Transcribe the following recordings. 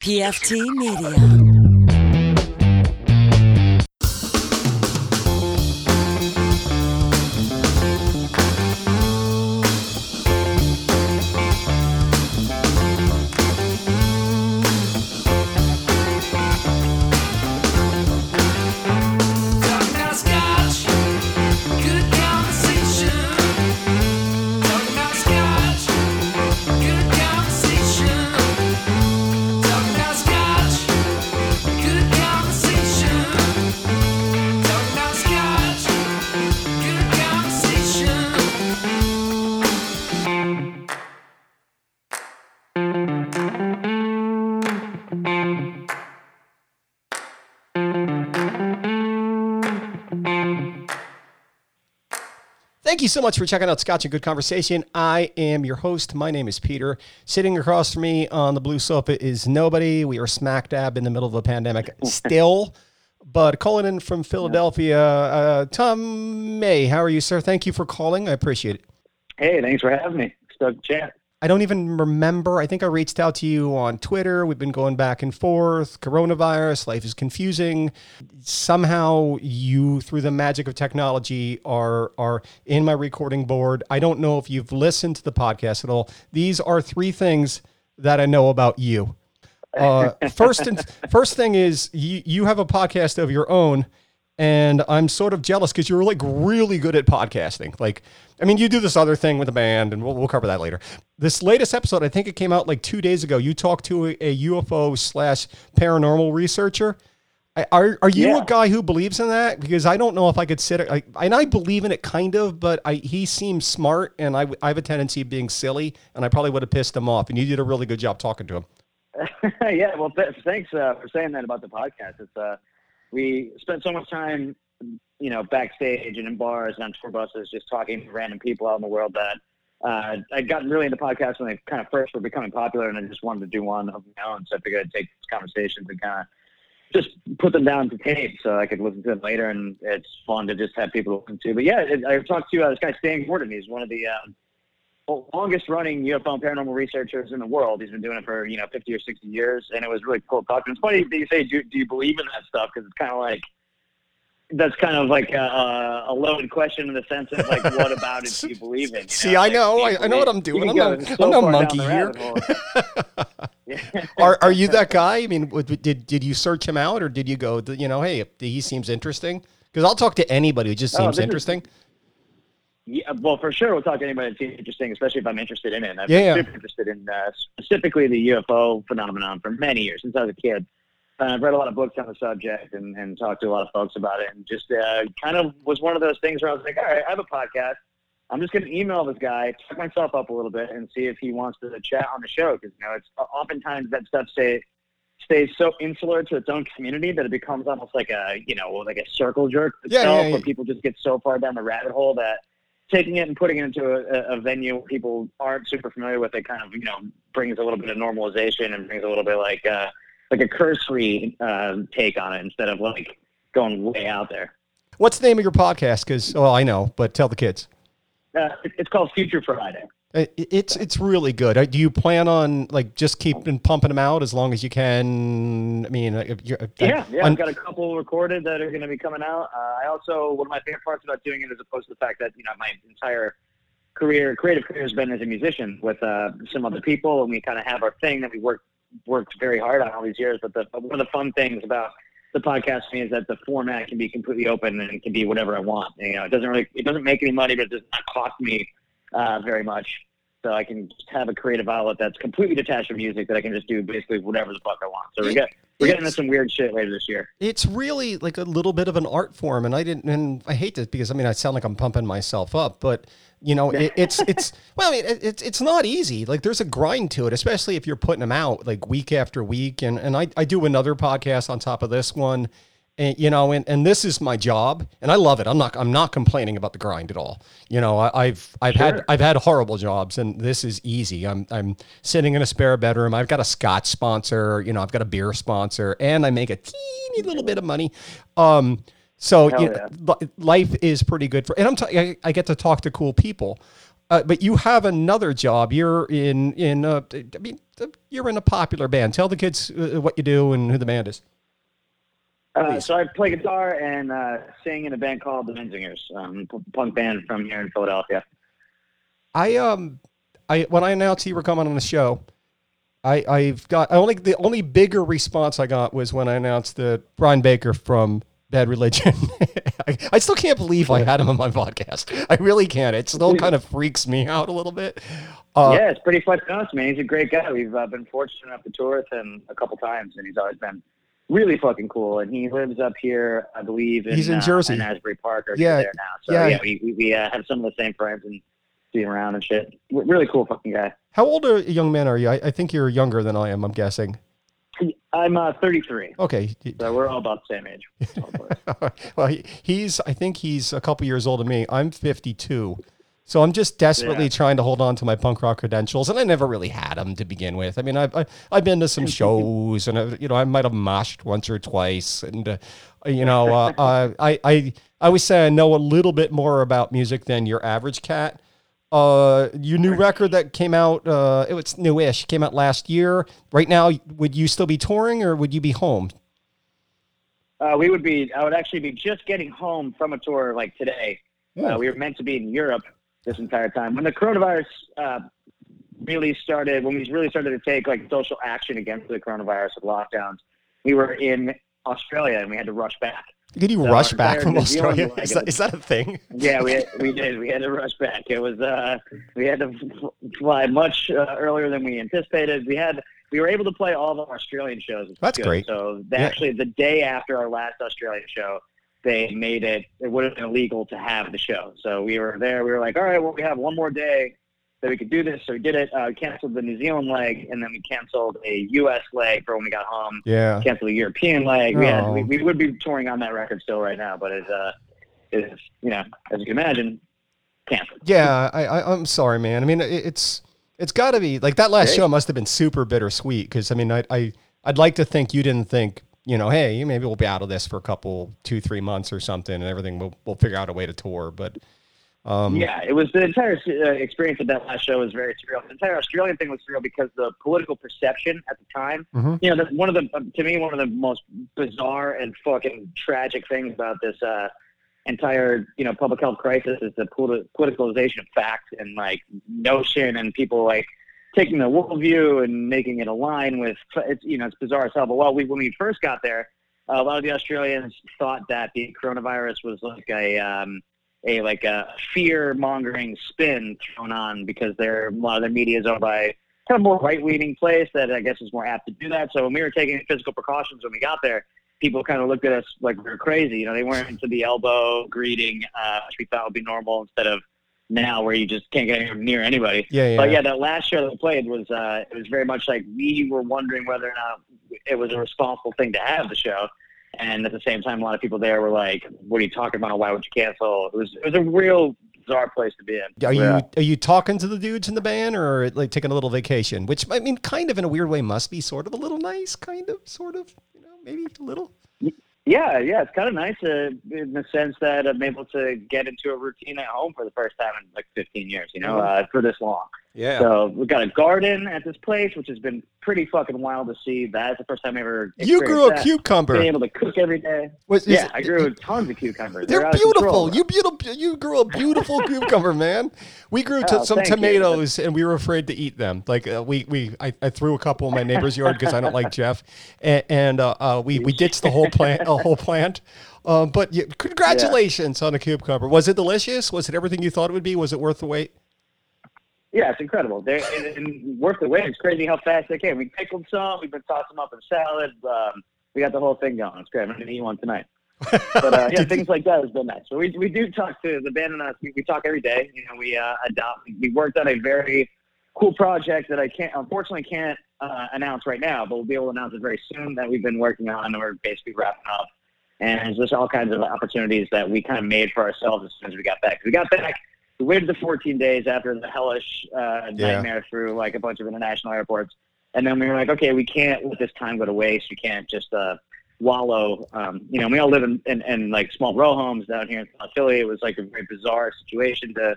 PFT Media. Thank you so much for checking out Scotch and Good Conversation. I am your host. My name is Peter. Sitting across from me on the blue sofa is nobody. We are smack dab in the middle of a pandemic still. But calling in from Philadelphia, uh, Tom May. How are you, sir? Thank you for calling. I appreciate it. Hey, thanks for having me. To chat. I don't even remember. I think I reached out to you on Twitter. We've been going back and forth. Coronavirus, life is confusing. Somehow you, through the magic of technology, are are in my recording board. I don't know if you've listened to the podcast at all. These are three things that I know about you. Uh, first and first thing is you you have a podcast of your own and I'm sort of jealous because you're like really good at podcasting. Like, I mean, you do this other thing with the band, and we'll, we'll cover that later. This latest episode, I think it came out like two days ago. You talked to a, a UFO slash paranormal researcher. I- Are are you Yeah. a guy who believes in that? Because I don't know if I could sit. And I believe in it kind of, but I, he seems smart, and I, I have a tendency of being silly, and I probably would have pissed him off. And you did a really good job talking to him. yeah, well, th- thanks uh, for saying that about the podcast. It's uh, we spent so much time, you know, backstage and in bars and on tour buses, just talking to random people out in the world that uh, I'd gotten really into podcasts when they kind of first were becoming popular, and I just wanted to do one of my own. So I figured I'd take these conversations and kind of just put them down to tape so I could listen to them later, and it's fun to just have people listen to. But yeah, it, I talked to uh, this guy Stan Gordon. He's one of the um, longest running UFO and paranormal researchers in the world. He's been doing it for, you know, 50 or 60 years. And it was really cool talking. It's funny that you say, do, do you believe in that stuff? Because it's kind of like, that's kind of like a, a loaded question in the sense of like, what about it do you believe in? You See, I know. do I- I know what I'm doing. I'm can no- I'm monkey here. Yeah. Are are you that guy? I mean, did did you search him out, or did you go, you know, hey, he seems interesting? Because I'll talk to anybody who just Oh, seems is- interesting. Yeah, well, for sure, we'll talk to anybody that's interesting, especially if I'm interested in it. And I've Yeah, yeah. been super interested in uh, specifically the UFO phenomenon for many years since I was a kid. And I've read a lot of books on the subject and, and talked to a lot of folks about it, and just uh, kind of was one of those things where I was like, all right, I have a podcast. I'm just going to email this guy, check myself up a little bit, and see if he wants to chat on the show. Because you know, it's oftentimes that stuff stay, stays so insular to its own community that it becomes almost like a you know like a circle jerk Yeah, itself, yeah, yeah. where people just get so far down the rabbit hole that taking it and putting it into a, a venue where people aren't super familiar with it kind of you know brings a little bit of normalization and brings a little bit like uh, like a cursory uh, take on it instead of like going way out there. What's the name of your podcast? Because well, I know, but tell the kids. Uh, it's called Future Friday. It, it's it's really good. Uh, Do you plan on like just keeping pumping them out as long as you can? I mean, uh, uh, Yeah, yeah. on- I've got a couple recorded that are going to be coming out. Uh, I also one of my favorite parts about doing it, as opposed to the fact that you know my entire career, creative career, has been as a musician with uh, some other people, and we kind of have our thing that we work worked very hard on all these years. But the one of the fun things about the podcast for me is that the format can be completely open and it can be whatever I want. You know, it doesn't really it doesn't make any money, but it does not cost me uh, very much. So I can have a creative outlet that's completely detached from music that I can just do basically whatever the fuck I want. So we get we're getting into some weird shit later this year. it's really like a little bit of an art form and i didn't and i hate this because i mean i sound like i'm pumping myself up but you know it, it's it's well i mean it, it's it's not easy like there's a grind to it especially if you're putting them out like week after week and and i, I do another podcast on top of this one and you know and, and this is my job and i love it i'm not i'm not complaining about the grind at all you know I, i've i've had i've had horrible jobs and this is easy i'm i'm sitting in a spare bedroom i've got a scotch sponsor you know i've got a beer sponsor and i make a teeny little bit of money um so Hell you know, li- life is pretty good for and i'm t- I, I get to talk to cool people Uh, but you have another job. You're in in. Uh, I mean, you're in a popular band. Tell the kids uh, what you do and who the band is. Uh, so I play guitar and uh, sing in a band called the Menzingers, um, p- punk band from here in Philadelphia. I um, I when I announced you were coming on the show, I I've got I only the only bigger response I got was when I announced that Brian Baker from Bad Religion. I, I still can't believe I had him on my podcast. I really can't. It still kind of freaks me out a little bit. Uh, yeah, it's pretty fucking awesome, man. He's a great guy. We've uh, been fortunate enough to tour with him a couple times, and he's always been really fucking cool. And he lives up here, I believe, in, He's in uh, Jersey. in Asbury Park or Yeah, there now. So yeah. yeah, we we, we uh, have some of the same friends and see him around and shit. Really cool fucking guy. How old a young man are you? I, I think you're younger than I am. I'm guessing. I'm uh, 33, Okay. so we're all about the same age. well, he, he's. I think he's a couple years older than me. I'm 52, so I'm just desperately Yeah. trying to hold on to my punk rock credentials, and I never really had them to begin with. I mean, I've I, I've been to some shows, and I, you know, I might have moshed once or twice, and uh, you know, uh, uh, I I I always say I know a little bit more about music than your average cat. Uh, your new record that came out, uh, it was newish, came out last year. Right now, would you still be touring, or would you be home? Uh, we would be. I would actually be just getting home from a tour like today. Uh, we were meant to be in Europe this entire time when the coronavirus uh, really started. When we really started to take like social action against the coronavirus with lockdowns, we were in Australia and we had to rush back. Did you So rush back from Zealand Australia? Is that, is that a thing? Yeah, we we did. We had to rush back. It was uh, we had to fly much uh, earlier than we anticipated. We had we were able to play all of our Australian shows. That's good. great. So Yeah. actually, the day after our last Australian show, they made it. It would have been illegal to have the show. So we were there. We were like, all right, well, we have one more day that we could do this. So we did it. Uh, canceled the New Zealand leg, and then we canceled a U.S. leg for when we got home. Yeah. Canceled the European leg. We, had, Oh. we, we would be touring on that record still right now, but it's uh, it's you know, as you can imagine, canceled. Yeah, I, I I'm sorry, man. I mean, it, it's it's got to be like that last show must have been super bittersweet because I mean, I I I'd like to think you didn't think you know, hey, maybe we'll be out of this for a couple two three months or something, and everything we'll we'll figure out a way to tour. But um, Yeah, it was the entire uh, experience of that last show was very surreal. The entire Australian thing was surreal because the political perception at the time. Mhm. You know, the, one of the uh, to me one of the most bizarre and fucking tragic things about this uh, entire you know public health crisis is the politi- politicalization of facts and like notion and people like taking the worldview and making it align with it's you know it's bizarre as hell. But well, we when we first got there, a lot of the Australians thought that the coronavirus was like a um, a like a fear mongering spin thrown on because they're a lot of their media is owned by kind of more right leaning place that I guess is more apt to do that. So when we were taking physical precautions when we got there, people kind of looked at us like we were crazy. You know, they weren't into the elbow greeting, uh, which we thought would be normal instead of now where you just can't get near anybody. yeah, yeah, But yeah, that last show that we played was uh, it was very much like we were wondering whether or not it was a responsible thing to have the show, and at the same time, a lot of people there were like, "What are you talking about? Why would you cancel?" It was it was a real bizarre place to be in. Are you are you talking to the dudes in the band or like taking a little vacation? Which I mean, kind of in a weird way, must be sort of a little nice, kind of, sort of, you know, maybe a little. Yeah, yeah, it's kind of nice uh, in the sense that I'm able to get into a routine at home for the first time in like 15 years. You know, uh, for this long. Yeah. So we've got a garden at this place, which has been pretty fucking wild to see. That's the first time I ever. you grew a that. cucumber. Being able to cook every day. Was- is- Yeah, I grew tons of cucumbers. They're of beautiful. control. You beautiful. You grew a beautiful cucumber, man. We grew t- Oh, some thank you. tomatoes, and we were afraid to eat them. Like uh, we, we, I, I threw a couple in my neighbor's yard because I don't like Jeff, and, and uh, uh, we we ditched the whole plant, a whole plant. Um, but yeah, congratulations on the cucumber. Was it delicious? Was it everything you thought it would be? Was it worth the wait? Yeah, it's incredible. They're and, and worth the wait. It's crazy how fast they came. We pickled some. We've been tossing them up in salad. Um, we got the whole thing going. It's great. I'm gonna eat one tonight. But uh, yeah, things like that has been nice. So we we do talk to the band and us. We, we talk every day. You know, we uh, adopt. We worked on a very cool project that I can't unfortunately can't uh, announce right now, but we'll be able to announce it very soon. That we've been working on. and We're basically wrapping up. And there's just all kinds of opportunities that we kind of made for ourselves as soon as we got back. We got back we waited the 14 days after the hellish uh, Yeah. nightmare through like a bunch of international airports, and then we were like, okay, we can't let this time go to waste. We can't just uh, wallow. Um, you know, we all live in, in, in like small row homes down here in South Philly. It was like a very bizarre situation to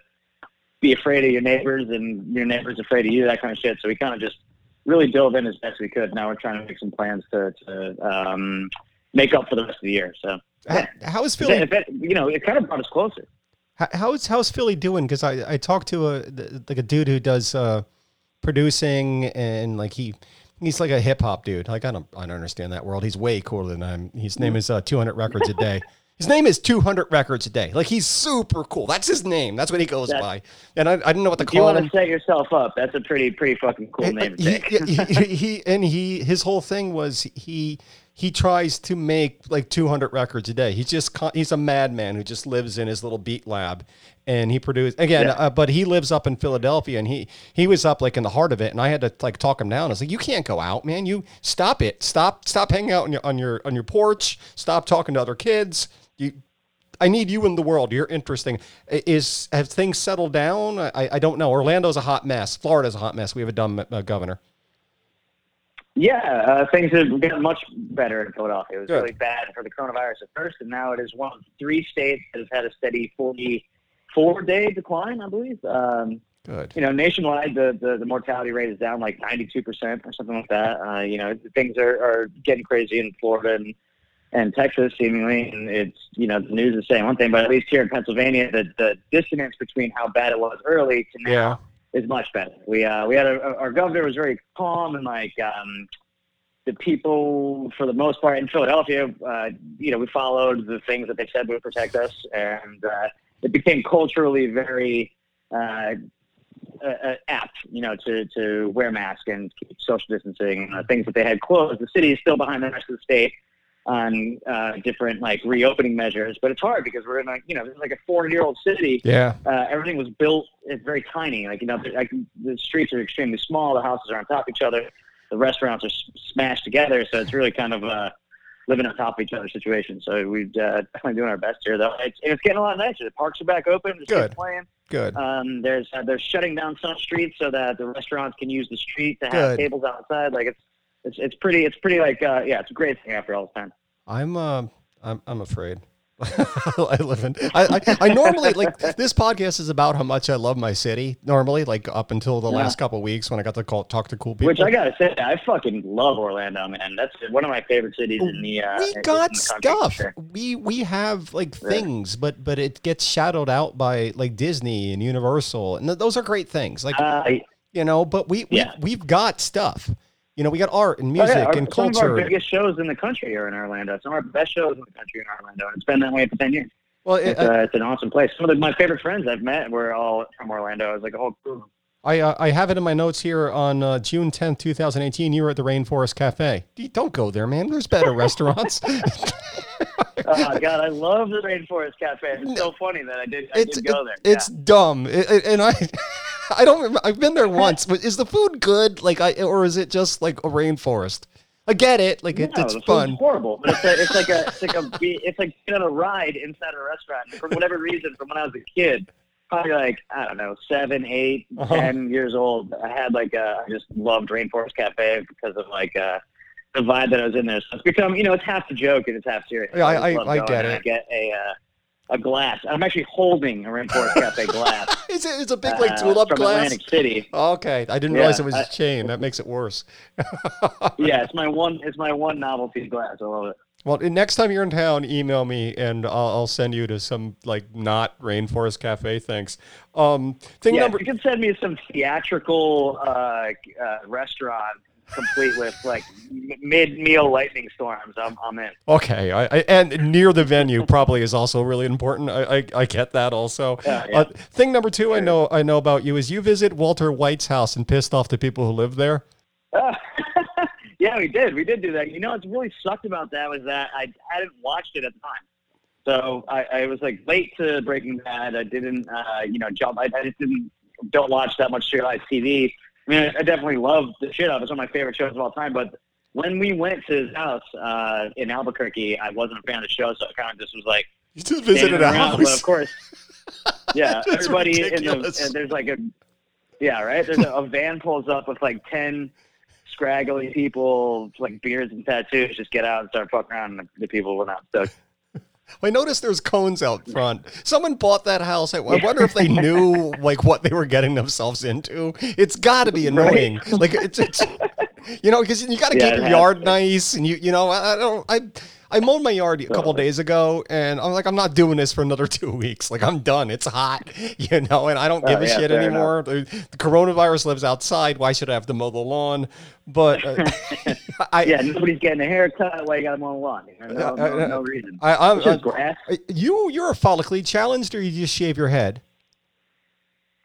be afraid of your neighbors and your neighbors afraid of you, that kind of shit. So we kind of just really dove in as best we could. Now we're trying to make some plans to, to um, make up for the rest of the year. So How, how is Philly? if it- you know, it kind of brought us closer. How- How's how's Philly doing? Because I I talked to a like a dude who does uh, producing and like he he's like a hip hop dude. Like I don't I don't understand that world. He's way cooler than I'm. His name is uh, 200 Records a Day. His name is 200 Records a Day. Like he's super cool. That's his name. That's what he goes That- by. And I, I didn't know what to If you want to set yourself up, that's a pretty pretty fucking cool uh, name to he, take. he, he, he- and he his whole thing was he he tries to make like 200 records a day. He's just he's a madman who just lives in his little beat lab and he produced again Yeah. uh, but he lives up in Philadelphia and he he was up like in the heart of it and I had to like talk him down. I was like you can't go out, man. You stop it. Stop stop hanging out on your on your on your porch. Stop talking to other kids. You I need you in the world. You're interesting. Is have things settled down? I, I don't know. Orlando's a hot mess. Florida's a hot mess. We have a dumb uh, governor. Yeah, uh, things have gotten much better in Philadelphia. It was Good. really bad for the coronavirus at first, and now it is one of three states that has had a steady 44-day decline, I believe. Um, Good. you know, nationwide, the, the, the mortality rate is down like 92% or something like that. Uh, you know, things are, are getting crazy in Florida and, and Texas, seemingly, and it's, you know, the news is saying one thing, but at least here in Pennsylvania, the, the dissonance between how bad it was early to now Yeah. is much better. We uh, we had a, our governor was very calm and like um, the people for the most part in Philadelphia, uh, you know, we followed the things that they said would protect us, and uh, it became culturally very uh, uh, uh, apt, you know, to to wear masks and keep social distancing. Uh, things that they had closed. The city is still behind the rest of the state on uh, different like reopening measures, but it's hard because we're in a you know, it's like a 400 year old city Yeah. uh, everything was built. It's very tiny. Like you know, like the streets are extremely small. The houses are on top of each other. The restaurants are s- smashed together. So it's really kind of uh, living on top of each other situation. So we're uh, definitely doing our best here, though. It's, and it's getting a lot nicer. The parks are back open. There's Good. playing. Good. Um, there's uh, they're shutting down some streets so that the restaurants can use the street to have Good. tables outside. Like it's it's it's pretty. It's pretty like uh, yeah, it's a great thing after all this time. I'm uh, I'm I'm afraid. I live in. I, I I normally like this podcast is about how much I love my city. Normally, like up until the Yeah. last couple of weeks when I got to call talk to cool people. Which I gotta say, I fucking love Orlando, man. That's one of my favorite cities in the. Uh, we got the stuff. sure. We we have like Yeah. things, but but it gets shadowed out by like Disney and Universal, and th- those are great things. Like Uh, you know, but we, we Yeah. we've got stuff. You know, we got art and Oh, music yeah, our- and culture. some of our biggest shows in the country are in Orlando. Some of our best shows in the country are in Orlando, and it's been that way for ten years. Well, it, It's, uh, it's an awesome place. Some of the, my favorite friends I've met were all from Orlando. It was like a whole crew. I uh, I have it in my notes here on uh, June tenth, two thousand eighteen. You were at the Rainforest Cafe. Don't go there, man. There's better restaurants. Oh God, I love the Rainforest Cafe. It's so funny that I did. I it's did go there. it's dumb, It- it- and I I don't. Remember, I've been there once, but is the food good? Like I or is it just like a rainforest? I get it. Like yeah. it, no, it's fun. horrible, but it's, a, it's like a it's like a it's like being on a ride inside a restaurant. For whatever reason, from when I was a kid, probably like I don't know, seven, eight, Uh-huh. ten years old, I had like uh, I just loved Rainforest Cafe because of like uh, the vibe that I was in there. So it's become you know it's half the joke and it's half serious. Yeah, I- just I- I get it. I get a uh, a glass. I'm actually holding a Rainforest Cafe glass. Is it? It's a big like uh, tulip from glass. Atlantic City. Okay, I didn't Yeah, realize it was I- a chain. That makes it worse. Yeah, it's my one. It's my one novelty glass. I love it. Well, next time you're in town, email me and I'll, I'll send you to some like not rainforest cafe. Thanks. Um, thing Yeah, number. you can send me some theatrical uh, uh, restaurant complete with like mid meal lightning storms. I'm, I'm in. Okay, I, I, and near the venue probably is also really important. I, I, I get that also. Yeah, yeah. Uh, thing number two, I know I know about you is you visit Walter White's house and pissed off the people who live there. yeah, we did. We did do that. You know, what's really sucked about that was that I hadn't watched it at the time. So I, I was like late to Breaking Bad. I didn't, uh, you know, jump. I, I just didn't don't watch that much serialized TV. I mean, I, I definitely love the shit out of it. It's one of my favorite shows of all time. But when we went to his house uh, in Albuquerque, I wasn't a fan of the show, so I kind of just was like, You just visited a around, But house. of course, yeah, everybody in the there's like a yeah, right. There's a, a van pulls up with like ten scraggly people, like beards and tattoos, just get out and start fucking around. And the, people were not stoked. I noticed there's cones out front. Someone bought that house. I, wonder if they knew like what they were getting themselves into. It's got to be annoying. Like it's, it's you know because you got to Yeah, keep your yard to. nice and you you know I, I don't I. I mowed my yard a couple days ago, and I'm like, I'm not doing this for another two weeks. Like, I'm done. It's hot, you know, and I don't give Oh, a yeah, shit anymore. The, the coronavirus lives outside. Why should I have to mow the lawn? But uh, I, Yeah, nobody's getting a haircut. Why you got them on the lawn? Know, no, no, no reason. I, I'm, It's just grass. you you're a follically challenged, or you just shave your head?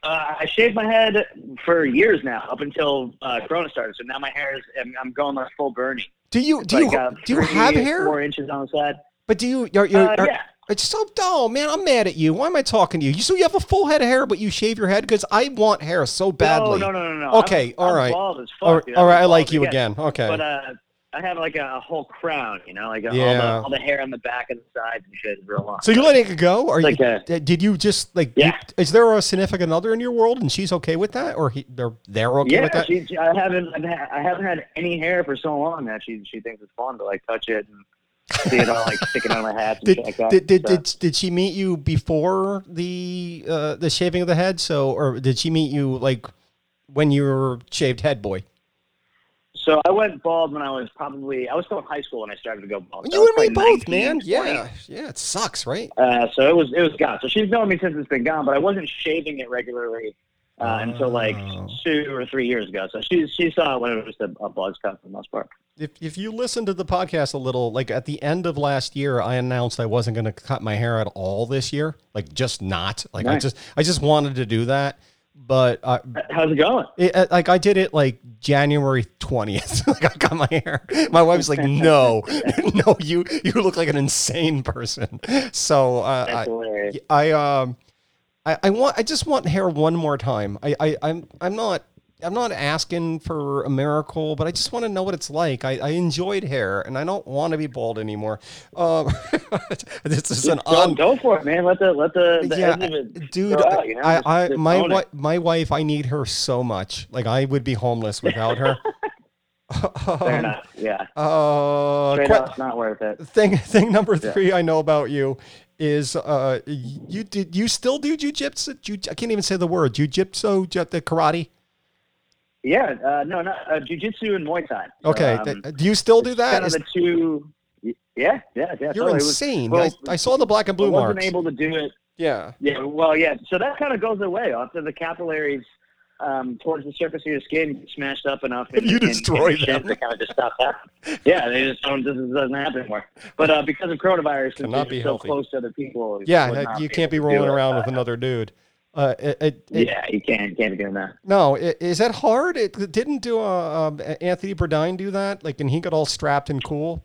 Uh, I shaved my head for years now, up until uh, Corona started. So now my hair is, I'm, I'm going like full Bernie. Do you do like, you uh, do you have hair? Four inches on the side. But do you? You're, you're, Uh, are- yeah. It's so dull, man. I'm mad at you. Why am I talking to you? You so you have a full head of hair, but you shave your head because I want hair so badly. No, no, no, no, no. Okay, I'm, all I'm right. Bald as fuck, All right, all I'm I like you again. again. Okay. But uh, I have like a, a whole crown, you know, like a, all, the, all the hair on the back and the sides and shit is real long. so you're letting it go, or Like you, a- did you just like? Yeah. you- is there a significant other in your world, and she's okay with that, or he, they're they're okay with yeah, that? she, she, I haven't, I've ha- I haven't had any hair for so long that she, she thinks it's fun to like touch it and see it all like sticking of my hat and did, shit like that. did, did, So- did, did she meet you before the uh, the shaving of the head? So, or did she meet you like when you were shaved head boy? So I went bald when I was probably I was still in high school when I started to go bald. You and me both, 19, man. 20. Yeah, yeah. It sucks, right? Uh, so it was it was gone. So she's known me since it's been gone, but I wasn't shaving it regularly uh, until like Oh. two or three years ago. So she she saw it when it was just a, a buzz cut for the most part. If if you listen to the podcast a little, like at the end of last year, I announced I wasn't going to cut my hair at all this year. Like just not. Like I just I just wanted to do that, but I. How's it going? It, uh, like I did it like January twentieth. like I got my hair. My wife's like, "No, no, you you look like an insane person." So uh, I. I um I, I want I just want hair one more time. I, I I'm I'm not I'm not asking for a miracle, but I just want to know what it's like. I, I enjoyed hair, and I don't want to be bald anymore. Um, this is an Go, for it, man. Let the let the, the Yeah, edge of it dude, out, you know? I, I just my wi- my wife, I need her so much. Like I would be homeless without her. Fair enough. Yeah. Uh, Straight que- up, not worth it. thing thing number three I know about you is uh you did you still do jujitsu? Ju- I can't even say the word jujitsu, ju- the karate. Yeah. Uh, no, not uh, jujitsu and Muay Thai. Okay, um, do you still do that? Kind of the two. Yeah, yeah, yeah. you're totally. It was- insane. well, I, I saw the black and blue I wasn't marks. able to do it. yeah. Yeah, well, yeah. So that kind of goes away after the capillaries um, towards the surface of your skin get smashed up enough. And, You and- and destroy them. To kind of just stop happening. Yeah, they just don't. This doesn't happen anymore. But uh, because of coronavirus, Cannot be so healthy. close to other people, Yeah, you can't be rolling around with another dude. Uh, it, it, Yeah, you can't can't be doing that. No, is that hard? It didn't do uh, um, Anthony Bourdain do that? Like, and he got all strapped and cool.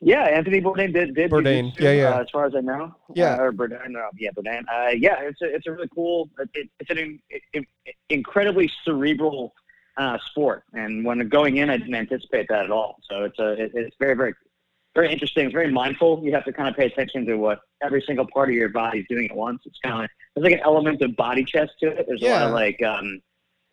Yeah, Anthony Bourdain did did Bourdain, yeah, yeah. Uh, as far as I know, Yeah. uh, or Bourdain, no, yeah, Bourdain. Uh, yeah, it's a it's a really cool. It, it's an in, in- incredibly cerebral uh, sport, and when going in, I didn't anticipate that at all. So it's a it, it's very very very interesting. It's very mindful. You have to kind of pay attention to what every single part of your body is doing at once. It's kind of there's like an element of body chess to it. There's a lot of like um,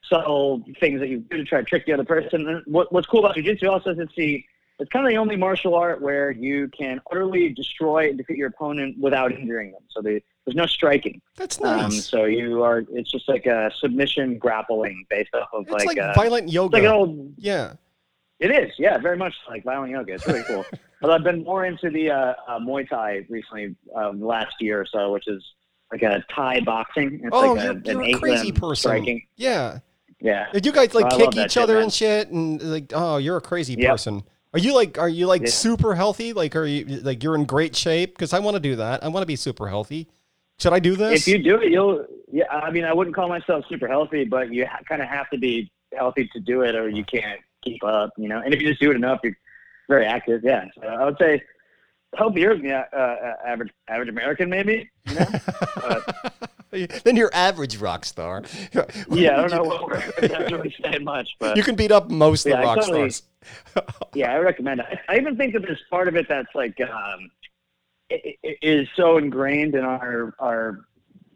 subtle things that you do to try to trick the other person. And what, what's cool about jiu-jitsu also is it's the it's kind of the only martial art where you can utterly destroy and defeat your opponent without injuring them. So the, there's no striking. That's Um, nice. so you are it's just like a submission grappling based off of it's like, like, violent yoga. like an old yeah. It is, yeah, very much like violent yoga. It's really cool. but I've been more into the uh, uh, Muay Thai recently, um, last year or so, which is like a Thai boxing. It's Oh, like you're, a, you're an a crazy person. Striking. Yeah. Yeah. Did you guys like kick each shit, other man. and shit? And like, oh, you're a crazy Yep. person. Are you like, are you like Yeah. super healthy? Like, are you like you're in great shape? Because I want to do that. I want to be super healthy. Should I do this? If you do it, you'll. Yeah, I mean, I wouldn't call myself super healthy, but you ha- kind of have to be healthy to do it, or you can't keep up. You know, and if you just do it enough, you're very active. Yeah, so I would say than the uh, uh, average average American, maybe. You know? then you're average rock star. yeah, I don't know what we're really saying much, but You can beat up most of the rock totally- stars. yeah, I recommend it. I, I even think that there's part of it that's like um, it, it is so ingrained in our our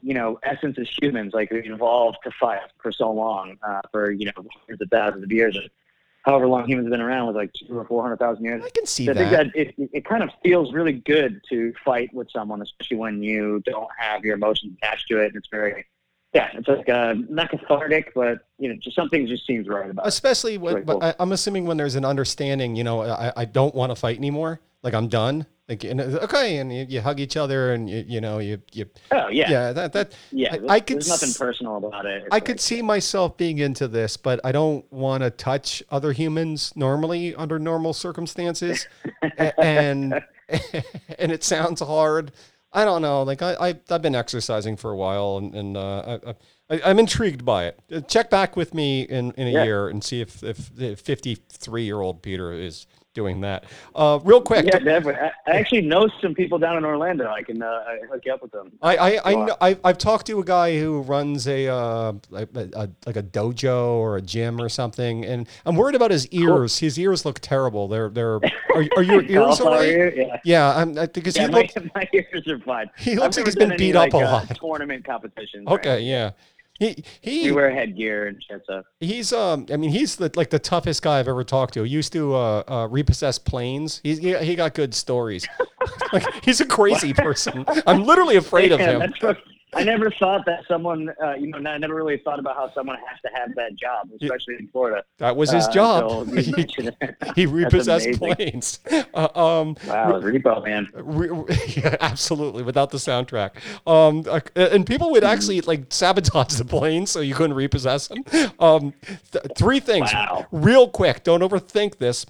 you know essence as humans. Like we evolved to fight for so long, uh, for you know hundreds of thousands of years. However long humans have been around was like two or four hundred thousand years. I can see So I think that. that it, it kind of feels really good to fight with someone, especially when you don't have your emotions attached to it. And it's very, yeah, it's like uh, not cathartic, but you know, just something just seems right about it. Especially when, Very cool. I, I'm assuming when there's an understanding, you know, I, I don't want to fight anymore. Like I'm done. Like and, uh, okay, and you, you hug each other, and you you know you you Oh yeah, yeah. yeah that that I- there's, I could there's nothing personal about it. It's I like- could see myself being into this, but I don't want to touch other humans normally under normal circumstances, and and it sounds hard. I don't know. Like I, I I've been exercising for a while, and and uh, I, I, I'm intrigued by it. Check back with me in, in a Yeah. year and see if if the 53 year old Peter is doing that. Uh, real quick, Yeah, definitely. I, actually know some people down in Orlando. I can uh, hook you up with them. I I, I, know, I I've talked to a guy who runs a, uh, a, a like a dojo or a gym or something, and I'm worried about his ears. His ears look terrible. They're they're. Are, are your ears all right? you? Yeah. Yeah, I'm I- because Yeah, he my, looked. my ears are fine. He I've looks like he's been done any, beat up like, a uh, lot. Tournament competitions. Okay, yeah. He We wear headgear and shit. So he's um I mean he's the like the toughest guy I've ever talked to. He used to uh, uh repossess planes. He's he, he got good stories. like he's a crazy person. I'm literally afraid of him. that's what- I never thought that someone, uh, you know, I never really thought about how someone has to have that job, especially in Florida. That was his uh, job. you he, he repossessed planes. Uh, um, Wow, repo man. Re- re- yeah, absolutely, without the soundtrack. Um, uh, and people would actually like sabotage the planes so you couldn't repossess them. Um, th- three things, Wow. real quick. Don't overthink this.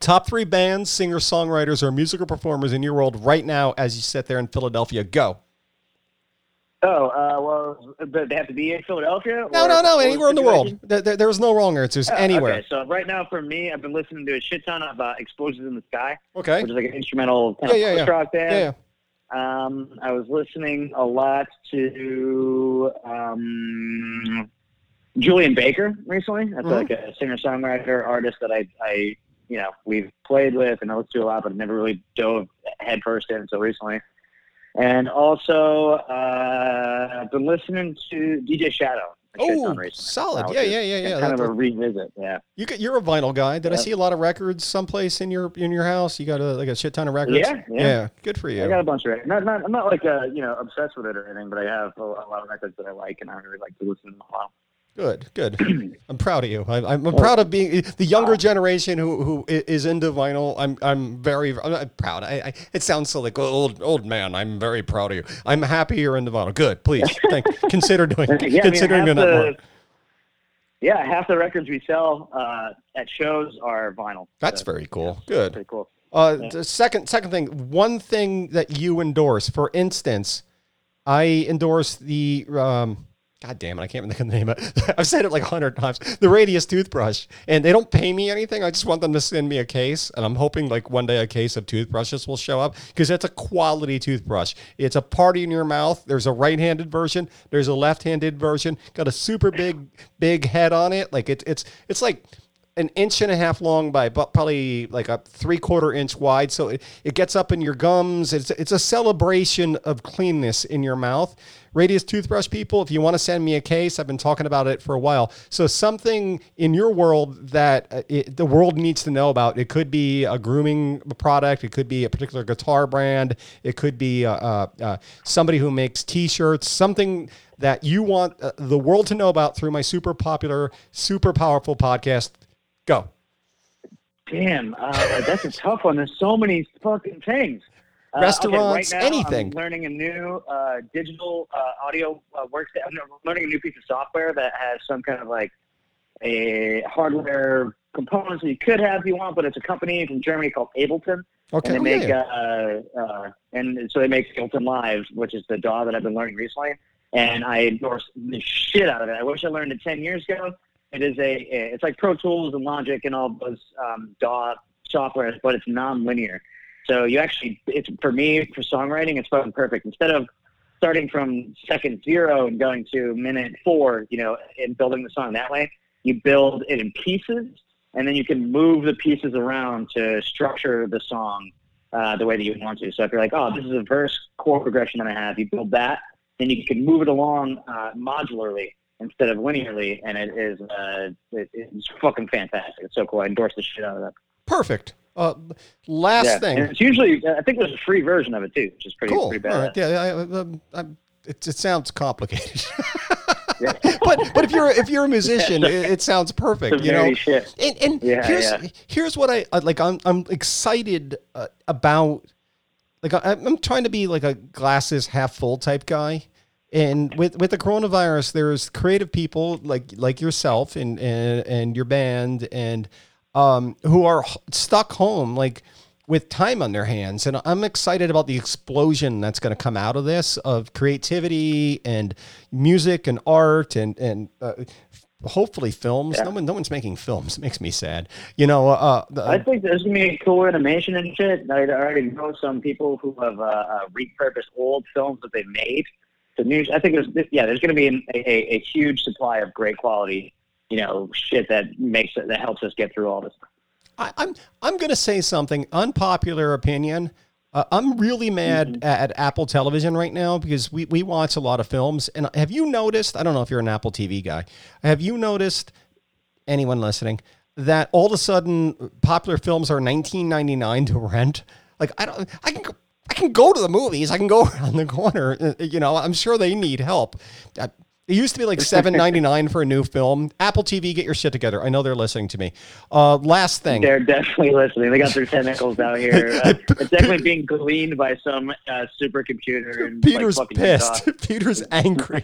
Top three bands, singer, songwriters, or musical performers in your world right now as you sit there in Philadelphia. Go. Oh, uh, well, but they have to be in Philadelphia? No, no, no. Anywhere in the world. There, there- there's no wrong answers. Oh, anywhere. Okay, so right now for me, I've been listening to a shit ton of uh, Explosions in the Sky, Okay. which is like an instrumental kind Yeah, of yeah, yeah. post-rock band. yeah. Um, I was listening a lot to um, Julien Baker recently. That's Mhm. like a singer-songwriter artist that I, I, you know, we've played with and I listen to a lot, but I've never really dove headfirst in until recently. And also, uh, I've been listening to DJ Shadow. a shit ton Oh, solid. Yeah, yeah, yeah, yeah. Kind of a revisit. Yeah. You get, you're a vinyl guy. Did I see a lot of records someplace in your in your house? You got a like a shit ton of records. Yeah, yeah. good for you. I got a bunch of it. Not, not, I'm not like uh, you know obsessed with it or anything, but I have a, a lot of records that I like, and I really like to listen to them a lot. Good, good. I'm proud of you. I, I'm, I'm proud of being the younger generation who who is into vinyl. I'm I'm very I'm proud. I, I it sounds so like old old man. I'm very proud of you. I'm happy you're into vinyl. Good. Please thank, consider doing Yeah, I mean, considering doing that the- more. Yeah, half the records we sell uh, at shows are vinyl. That's So, very cool. Good. pretty cool. Uh, Yeah. the second second thing, one thing that you endorse. For instance, I endorse the um, God damn it, I can't think of the name of it. I've said it like a hundred times. The Radius toothbrush, and they don't pay me anything. I just want them to send me a case, and I'm hoping like one day a case of toothbrushes will show up because it's a quality toothbrush. It's a party in your mouth. There's a right-handed version. There's a left-handed version. Got a super big big head on it. Like it's it's it's like an inch and a half long by probably like a three quarter inch wide. So it, it gets up in your gums. It's, it's a celebration of cleanness in your mouth. Radius toothbrush people, if you want to send me a case, I've been talking about it for a while. So something in your world that uh, it, the world needs to know about. It could be a grooming product. It could be a particular guitar brand. It could be uh, uh, uh, somebody who makes t-shirts. Something that you want uh, the world to know about through my super popular, super powerful podcast. Go. Damn, uh, that's a tough one. There's so many fucking things. Uh, okay, Restaurants, right now, anything. I'm learning a new uh, digital uh, audio uh, workstation. I'm learning a new piece of software that has some kind of like a hardware components that you could have if you want, but it's a company from Germany called Ableton. Okay. and they Oh, make yeah. uh, uh, and so they make Ableton Live, which is the DAW that I've been learning recently, and I endorse the shit out of it. I wish I learned it ten years ago. It is a it's like Pro Tools and Logic and all those um, DAW softwares, but it's non-linear. So you actually, it's for me for songwriting, it's fucking perfect. Instead of starting from second zero and going to minute four, you know, and building the song that way, you build it in pieces, and then you can move the pieces around to structure the song uh, the way that you want to. So if you're like, oh, this is a verse chord progression that I have, you build that, then you can move it along uh, modularly instead of linearly, and it is uh, it, it's fucking fantastic. It's so cool. I endorse the shit out of that. Perfect. Uh, last yeah. thing. And it's usually I think there's a free version of it too, which is pretty cool. pretty bad. right. Yeah. I, um, it, it sounds complicated. Yeah. but but if you're if you're a musician, it, it sounds perfect. You know, shit. and, and Yeah, here's here's what I I- like. I'm I'm excited uh, about. Like I, I'm trying to be like a glasses half full type guy, and with with the coronavirus, there's creative people like like yourself and and, and your band and um who are stuck home like with time on their hands. And i'm excited about the explosion that's going to come out of this of creativity and music and art and and uh, hopefully films. No one no one's making films. It makes me sad. You know uh, uh, I think there's gonna be cool animation and shit. I already know some people who have uh, uh, repurposed old films that they made to new. I think there's yeah, there's gonna be an, a, a, huge supply of great quality, you know, shit that makes it that helps us get through all this. I, I'm I'm going to say something unpopular opinion. Uh, I'm really mad at, at Apple Television right now because we, we watch a lot of films. And have you noticed? I don't know if you're an Apple TV guy. Have you noticed? Anyone listening? That all of a sudden popular films are 19.99 to rent. Like I don't. I can. I can go to the movies. I can go around the corner. uh, You know, I'm sure they need help. Uh, It used to be like seven ninety nine for a new film. Apple TV, get your shit together. I know they're listening to me. Uh, last thing. They're definitely listening. They got their tentacles out here. Uh, it's definitely being gleaned by some uh, supercomputer. And, Peter's like, pissed. Peter's angry.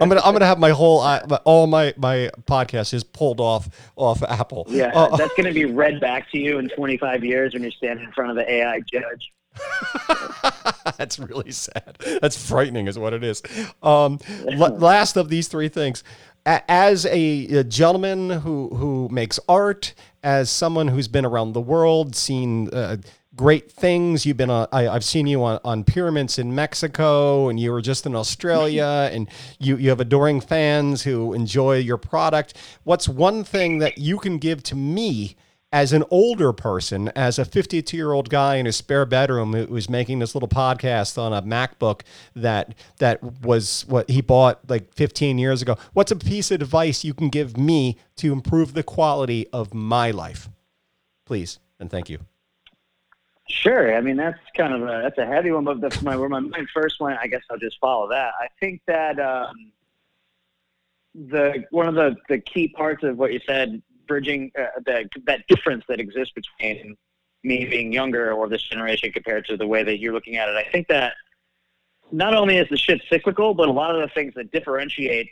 I'm gonna I'm gonna have my whole uh, all my my podcast is pulled off off Apple. Yeah, Uh, that's going to be read back to you in 25 years when you're standing in front of the AI judge. That's really sad. That's frightening, is what it is. Um, l- last of these three things. A- As a, a gentleman who who makes art, as someone who's been around the world, seen uh, great things. You've been on. I, I've seen you on, on pyramids in Mexico, and you were just in Australia, and you you have adoring fans who enjoy your product. What's one thing that you can give to me? As an older person, as a 52 year old guy in his spare bedroom who was making this little podcast on a MacBook that that was what he bought like 15 years ago, what's a piece of advice you can give me to improve the quality of my life? Please and thank you. Sure. I mean, that's kind of a that's a heavy one, but that's my where my mind first went. I guess I'll just follow that. I think that um, the one of the the key parts of what you said, bridging uh, that that difference that exists between me being younger or this generation compared to the way that you're looking at it. I think that not only is the shit cyclical, but a lot of the things that differentiate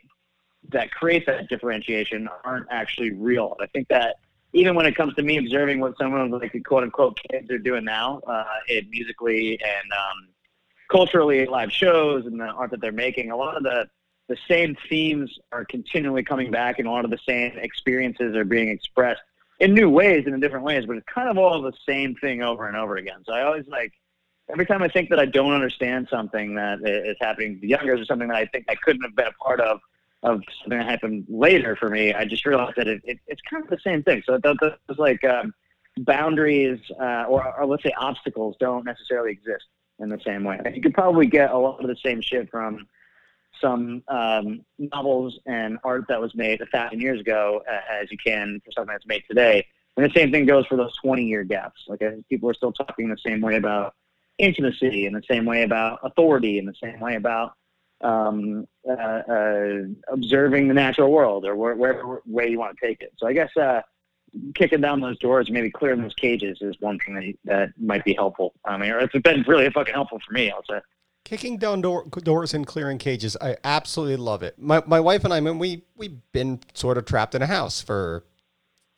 that create that differentiation aren't actually real. I think that even when it comes to me observing what some of like the quote unquote kids are doing now, uh, musically and um, culturally live shows and the art that they're making, a lot of the the same themes are continually coming back, and a lot of the same experiences are being expressed in new ways and in different ways. But it's kind of all the same thing over and over again. So I always like every time I think that I don't understand something that is happening to the youngers or something that I think I couldn't have been a part of of something that happened later for me, I just realized that it, it, it's kind of the same thing. So that, like um, boundaries uh, or, or let's say obstacles don't necessarily exist in the same way. You could probably get a lot of the same shit from some um, novels and art that was made a thousand years ago uh, as you can for something that's made today. And the same thing goes for those 20 year gaps. Like think people are still talking the same way about intimacy, in the same way about authority, in the same way about um, uh, uh, observing the natural world or where, wherever way you want to take it. So I guess uh, kicking down those doors, maybe clearing those cages, is one thing that that might be helpful. I mean, it's been really fucking helpful for me. I'll say. Kicking down door, doors and clearing cages, I absolutely love it. My, my wife and I, I mean, we we've been sort of trapped in a house for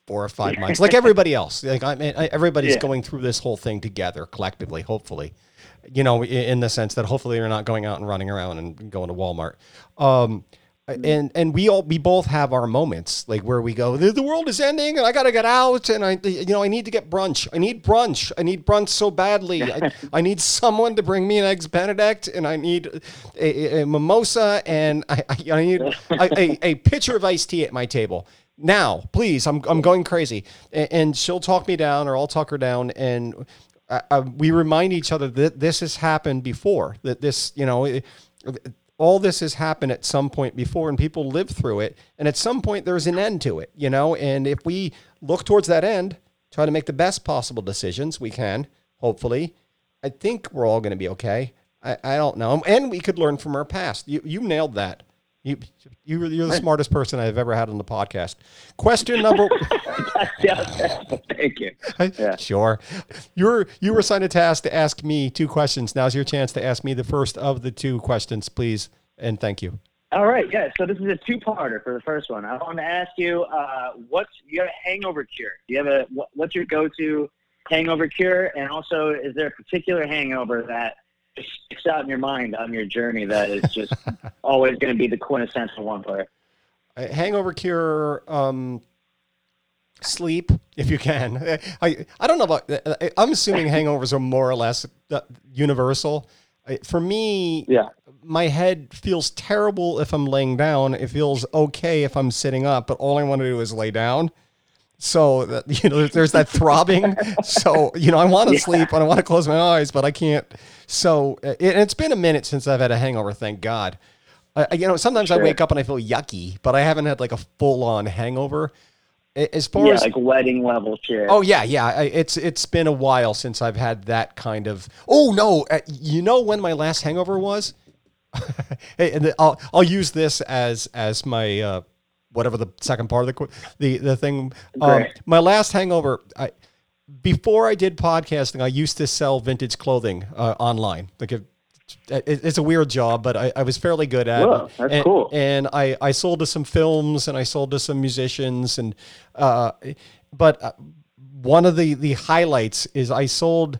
four or five months, like everybody else. Like I mean, everybody's Yeah. going through this whole thing together collectively. Hopefully, you know, in the sense that hopefully you're not going out and running around and going to Walmart. Um, and and we all we both have our moments like where we go the, the world is ending and I gotta get out and I you know I need to get brunch. I need brunch. I need brunch so badly. I, I need someone to bring me an eggs Benedict and I need a, a- mimosa and I, I, I need a, a, a pitcher of iced tea at my table. Now please I'm I'm going crazy. And, and she'll talk me down or I'll talk her down and uh, uh, we remind each other that this has happened before that this you know it- all this has happened at some point before and people live through it. And at some point, there's an end to it, you know? And if we look towards that end, try to make the best possible decisions we can, hopefully, I think we're all going to be okay. I, I don't know. And we could learn from our past. You, you nailed that. You, you, you're the smartest person I've ever had on the podcast. Question number. yeah, thank you. Yeah. Sure. You were you were assigned a task to ask me two questions. Now's your chance to ask me the first of the two questions, please, and thank you. All right, yeah. So this is a two-parter for the first one. I want to ask you, uh, what's your hangover cure? Do you have a what's your go-to hangover cure? And also, is there a particular hangover that sticks out in your mind on your journey that is just always going to be the quintessential one? Uh, hangover cure. Um, sleep if you can. I I don't know about. I- I'm assuming hangovers are more or less uh, universal. For me, Yeah. my head feels terrible if I'm laying down. It feels okay if I'm sitting up, but all I want to do is lay down. So that, you know, there's that throbbing. so you know, I want to sleep and I want to close my eyes, but I can't. So uh, it, it's been a minute since I've had a hangover. Thank God. You know, sometimes I wake up and I feel yucky, but I haven't had like a full on hangover. As far Yeah, as like wedding level shit. Oh yeah, yeah. I, it's it's been a while since I've had that kind of. Oh no, uh, you know when my last hangover was? Hey, and I'll I'll use this as as my uh, whatever the second part of the the the thing. Um, my last hangover. I before I did podcasting, I used to sell vintage clothing uh, online. Like it, it- it's a weird job, but I, I was fairly good at Whoa, it. that's and, cool. And I, I sold to some films and I sold to some musicians and uh, but uh, one of the the highlights is I sold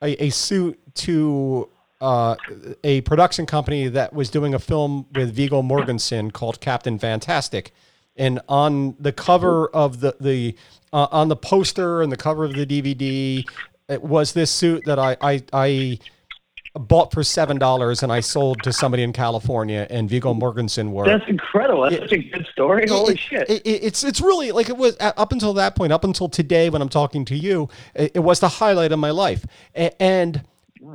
a, a suit to uh, a production company that was doing a film with Viggo Mortensen called Captain Fantastic, and on the cover of the the uh, on the poster and the cover of the DVD, it was this suit that I I. I bought for seven dollars and I sold to somebody in California and Viggo Mortensen wore. That's incredible. That's such a good story. Holy It- shit. it- it- it's it's really like it was up until that point, up until today when I'm talking to you, it, it was the highlight of my life. A-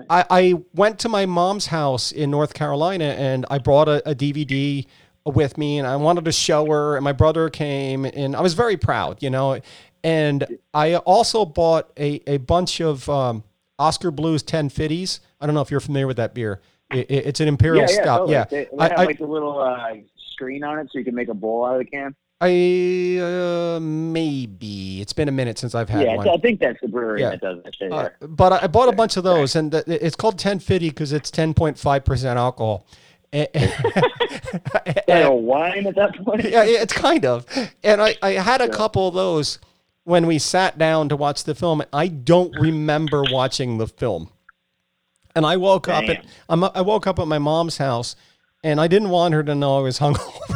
I, I went to my mom's house in North Carolina and I brought a, a DVD with me and I wanted to show her. And my brother came and I was very proud, you know. And I also bought a, a bunch of um, Oskar Blues 10 Fitties. I don't know if you're familiar with that beer. It, it- it's an imperial yeah, yeah, stout. totally. Yeah, They, they I- have I- like the little uh, screen on it so you can make a bowl out of the can. I uh, maybe it's been a minute since I've had yeah, one. I think that's the brewery Yeah. that does that shit. Uh, but I bought a bunch of those, and th- it's called 1050 because it's 10.5 percent alcohol. And- a wine at that point. yeah, it's kind of. And I, I had a couple of those when we sat down to watch the film. I don't remember watching the film. And I woke up at I'm, I woke up at my mom's house, and I didn't want her to know I was hungover.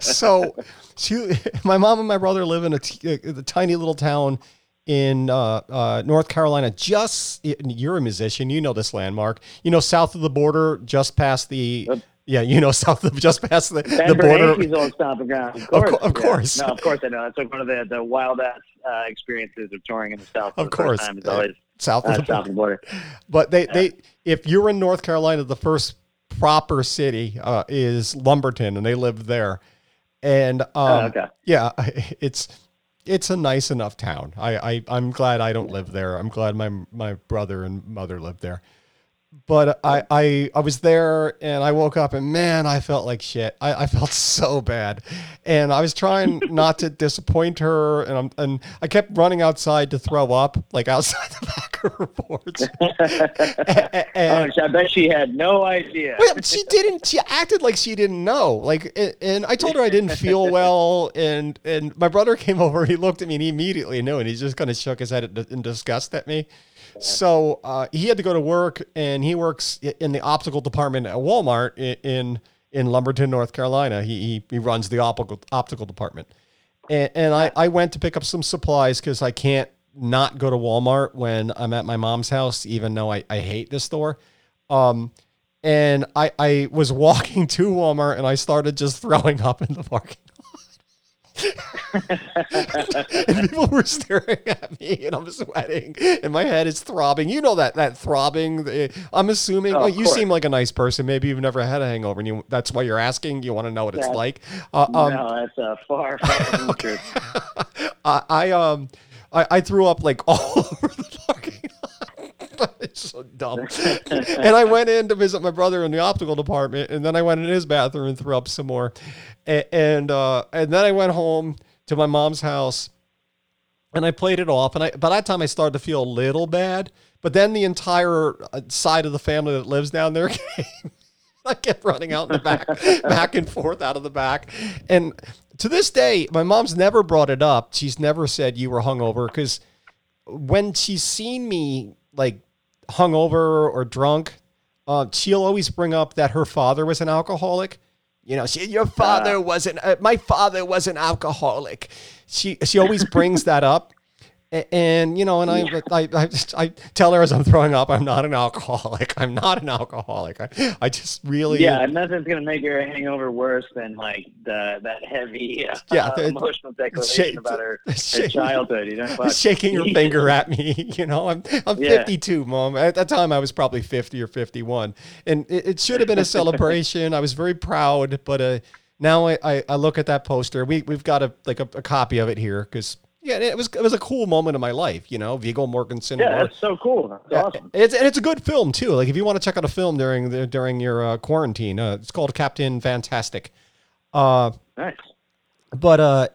So, she, my mom and my brother live in a, t- a tiny little town in uh, uh, North Carolina. Just you're a musician, you know this landmark. You know south of the border, just past the. Yeah, you know south of just past the, the border. Yankees old stomping ground. Of course. of yeah. course. No, of course I know. That's like one of the, the wild ass uh, experiences of touring in the South. Of the course. Time. It's always south of uh, the south of the border. But they, they if you're in North Carolina, the first proper city uh, is Lumberton, and they live there. And um, Oh, okay. yeah, it's it's a nice enough town. I, I I'm glad I don't live there. I'm glad my my brother and mother live there. But I, I I was there and I woke up and man, I felt like shit. I, I felt so bad, and I was trying not to disappoint her, and I'm, and I kept running outside to throw up, like outside the back of her boards. A- and, Oh, I bet she had no idea. well, she didn't. She acted like she didn't know. Like, and, and I told her I didn't feel well, and and my brother came over. He looked at me and he immediately knew, and he just kind of shook his head in disgust at me. So uh, he had to go to work, and he works in the optical department at Walmart in in Lumberton, North Carolina. He he, he runs the optical optical department, and, and I I went to pick up some supplies because I can't not go to Walmart when I'm at my mom's house, even though I, I hate this store. Um, and I, I was walking to Walmart and I started just throwing up in the parking. And people were staring at me, and I'm sweating, and my head is throbbing. You know that that throbbing. I'm assuming. Oh, well, you course. seem like a nice person. Maybe you've never had a hangover, and you, that's why you're asking. You want to know what it's like. Uh, um, no, that's uh, far, far from the truth. I, I um, I, I threw up like all over the parking it's so dumb. and I went in to visit my brother in the optical department, and then I went in his bathroom and threw up some more, and and, uh, and then I went home to my mom's house, and I played it off. And I by that time I started to feel a little bad, but then the entire uh, side of the family that lives down there came. I kept running out in the back, back and forth out of the back. And to this day, my mom's never brought it up. She's never said you were hungover because when she's seen me like hungover or drunk, uh, she'll always bring up that her father was an alcoholic. You know, she, your father wasn't. Uh, my father was an alcoholic. She she always brings that up. And you know, and I, I, I, just- I tell her as I'm throwing up, I'm not an alcoholic. I'm not an alcoholic. I, I just really, Yeah, nothing's gonna make your hangover worse than like the that heavy uh, Yeah, the- emotional declaration shake- about her, her shake- childhood. You know, fuck. shaking your finger at me. You know, I'm I'm Yeah. 52, mom. At that time, I was probably 50 or 51, and it, it should have been a celebration. I was very proud, but uh, now I, I, I look at that poster. We we've got a like a, a copy of it here because yeah, it was it was a cool moment in my life. You know, Viggo Mortensen. Yeah, that's so cool. That's Yeah, awesome. It's and it's a good film too. Like if you want to check out a film during the during your uh, quarantine, uh, it's called Captain Fantastic. Uh, Nice. but uh,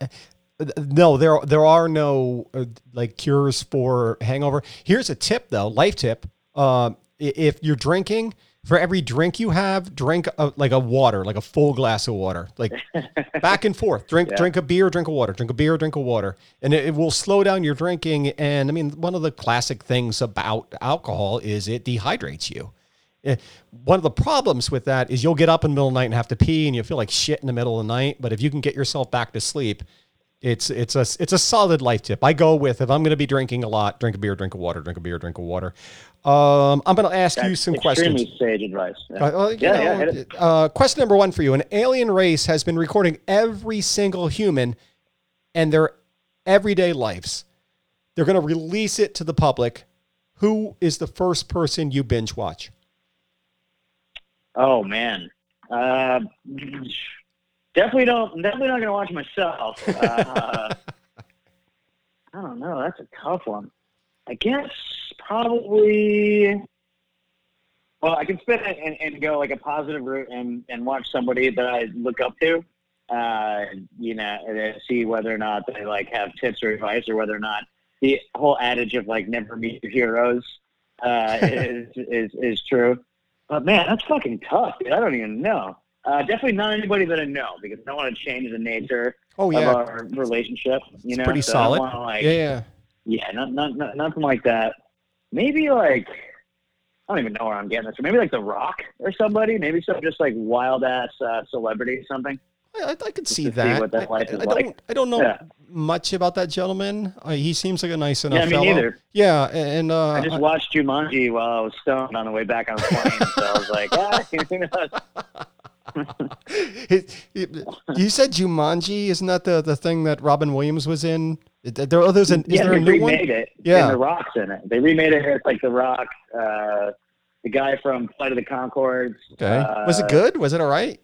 no, there there are no uh, like cures for hangover. Here's a tip though, life tip. Uh, if you're drinking, for every drink you have, drink a, like a water, like a full glass of water, like back and forth. Drink Yeah. drink a beer, drink a water, drink a beer, drink a water, and it, it will slow down your drinking. And I mean, one of the classic things about alcohol is it dehydrates you. Eh, One of the problems with that is you'll get up in the middle of the night and have to pee, and you feel like shit in the middle of the night. But if you can get yourself back to sleep, it's it's a it's a solid life tip. I go with if I'm going to be drinking a lot, drink a beer, drink a water, drink a beer, drink a water. Um, I'm going to ask you That's some extremely questions. sage advice. Yeah, Uh, yeah, know, yeah, uh, question number one for you: An alien race has been recording every single human and their everyday lives. They're going to release it to the public. Who is the first person you binge watch? Oh man, uh, definitely don't. Definitely not gonna watch myself. Uh, I don't know. That's a tough one. I guess probably. Well, I can spin it and, and go like a positive route and, and watch somebody that I look up to. Uh, you know, and see whether or not they like have tips or advice, or whether or not the whole adage of like never meet your heroes uh, is, is is true. But man, that's fucking tough, dude. I don't even know. Uh, definitely not anybody that I know because I don't want to change the nature Oh of our relationship. You it's know, pretty So solid. like, yeah, yeah. yeah, not, not, not, nothing like that. Maybe like I don't even know where I'm getting this. From. Maybe like The Rock or somebody. Maybe some just like wild ass uh, celebrity or something. I, I- could see to see that. that I, I- I don't. I don't know Yeah. much about that gentleman. Uh, he seems like a nice enough Yeah, me fellow. neither. Yeah, and uh, I just watched Jumanji while I was stoned on the way back on the plane, so I was like, ah, you know, It- it- you said Jumanji, isn't that the, the thing that Robin Williams was in? There, oh, there's an, is yeah, there a new one? remade it. Yeah. The Rock's in it. They remade it. It's like The Rock, uh, the guy from Flight of the Conchords. Okay. was it uh, good? Was it all right?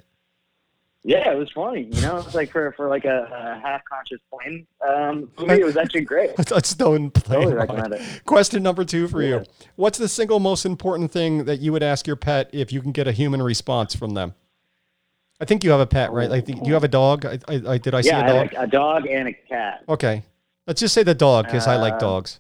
Yeah, it was funny. You know, it's like for for like a, a half conscious plane um, movie. It was actually great. That's Stone. Totally recommend it. it. Question number two for you. What's the single most important thing that you would ask your pet if you can get a human response from them? I think you have a pet, right? Like, do you have a dog? I, I, I did I see a dog? a, a dog and a cat. Okay. Let's just say the dog because I like Uh, dogs.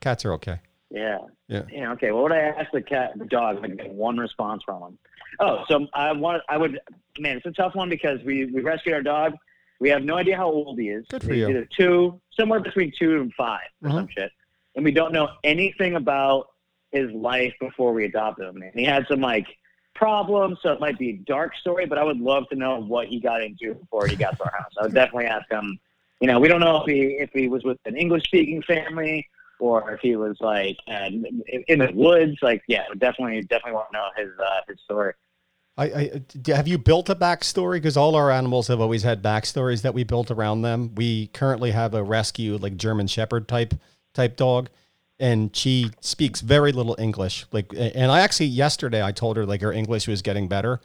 Cats are okay. Yeah. Yeah. Yeah. Okay. What would I ask the cat, the dog? I get one response from him. Oh, so I want. I would. Man, it's a tough one because we we rescued our dog. We have no idea how old he is. Good for He's you. Either two, somewhere between two and 5 or some shit, and we don't know anything about his life before we adopted him. And he had some like problems, so it might be a dark story. But I would love to know what he got into before he got to our house. I would definitely ask him. You know, we don't know if he if he was with an English speaking family or if he was like uh, in the woods. Like, yeah, definitely definitely want to know his uh, his story. I, I have you built a backstory? Because all our animals have always had backstories that we built around them. We currently have a rescue like German Shepherd type type dog, and she speaks very little English. Like, and I actually yesterday I told her like her English was getting better.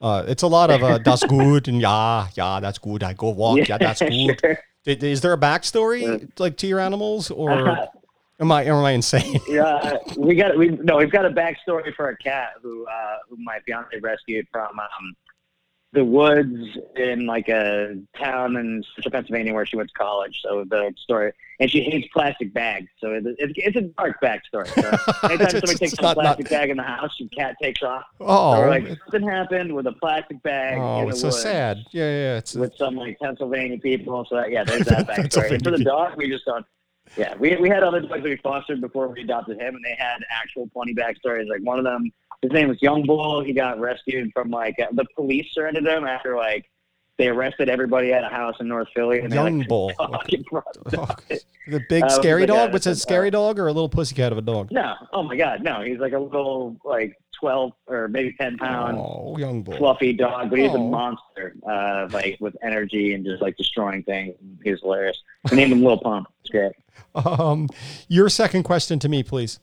Uh, it's a lot of uh, that's good and yeah, yeah, that's good. I go walk, yeah, that's good. Sure. Is there a backstory like to your animals, or am I am I insane? Yeah, we got we no, we've got a backstory for a cat who uh, who my fiance rescued from um, the woods in like a town in central Pennsylvania where she went to college. So the story, and she hates plastic bags. So it, it's it's a dark backstory. So anytime somebody takes a not- not- plastic bag in the house, your cat takes off. Oh, So like something happened with a plastic bag oh, it's so sad. Yeah, yeah, it's with some like Pennsylvania people. So that, yeah, there's that backstory. And for the dog, we just don't. Yeah, we we had other dogs that we fostered before we adopted him, and they had actual funny backstories. Like one of them, his name was Young Bull. He got rescued from like uh, the police surrendered him after like they arrested everybody at a house in North Philly. And Young like, Bull. the Oh, the big Uh, scary dog. a- What's a uh, scary dog or a little pussycat of a dog? No, oh my God, no. He's like a little like twelve or maybe ten pound. Oh, young bull. fluffy dog, but he's a Oh. monster, uh, like with energy and just like destroying things. He's hilarious. We named him Lil Pump. It's great. Um, your second question to me, please.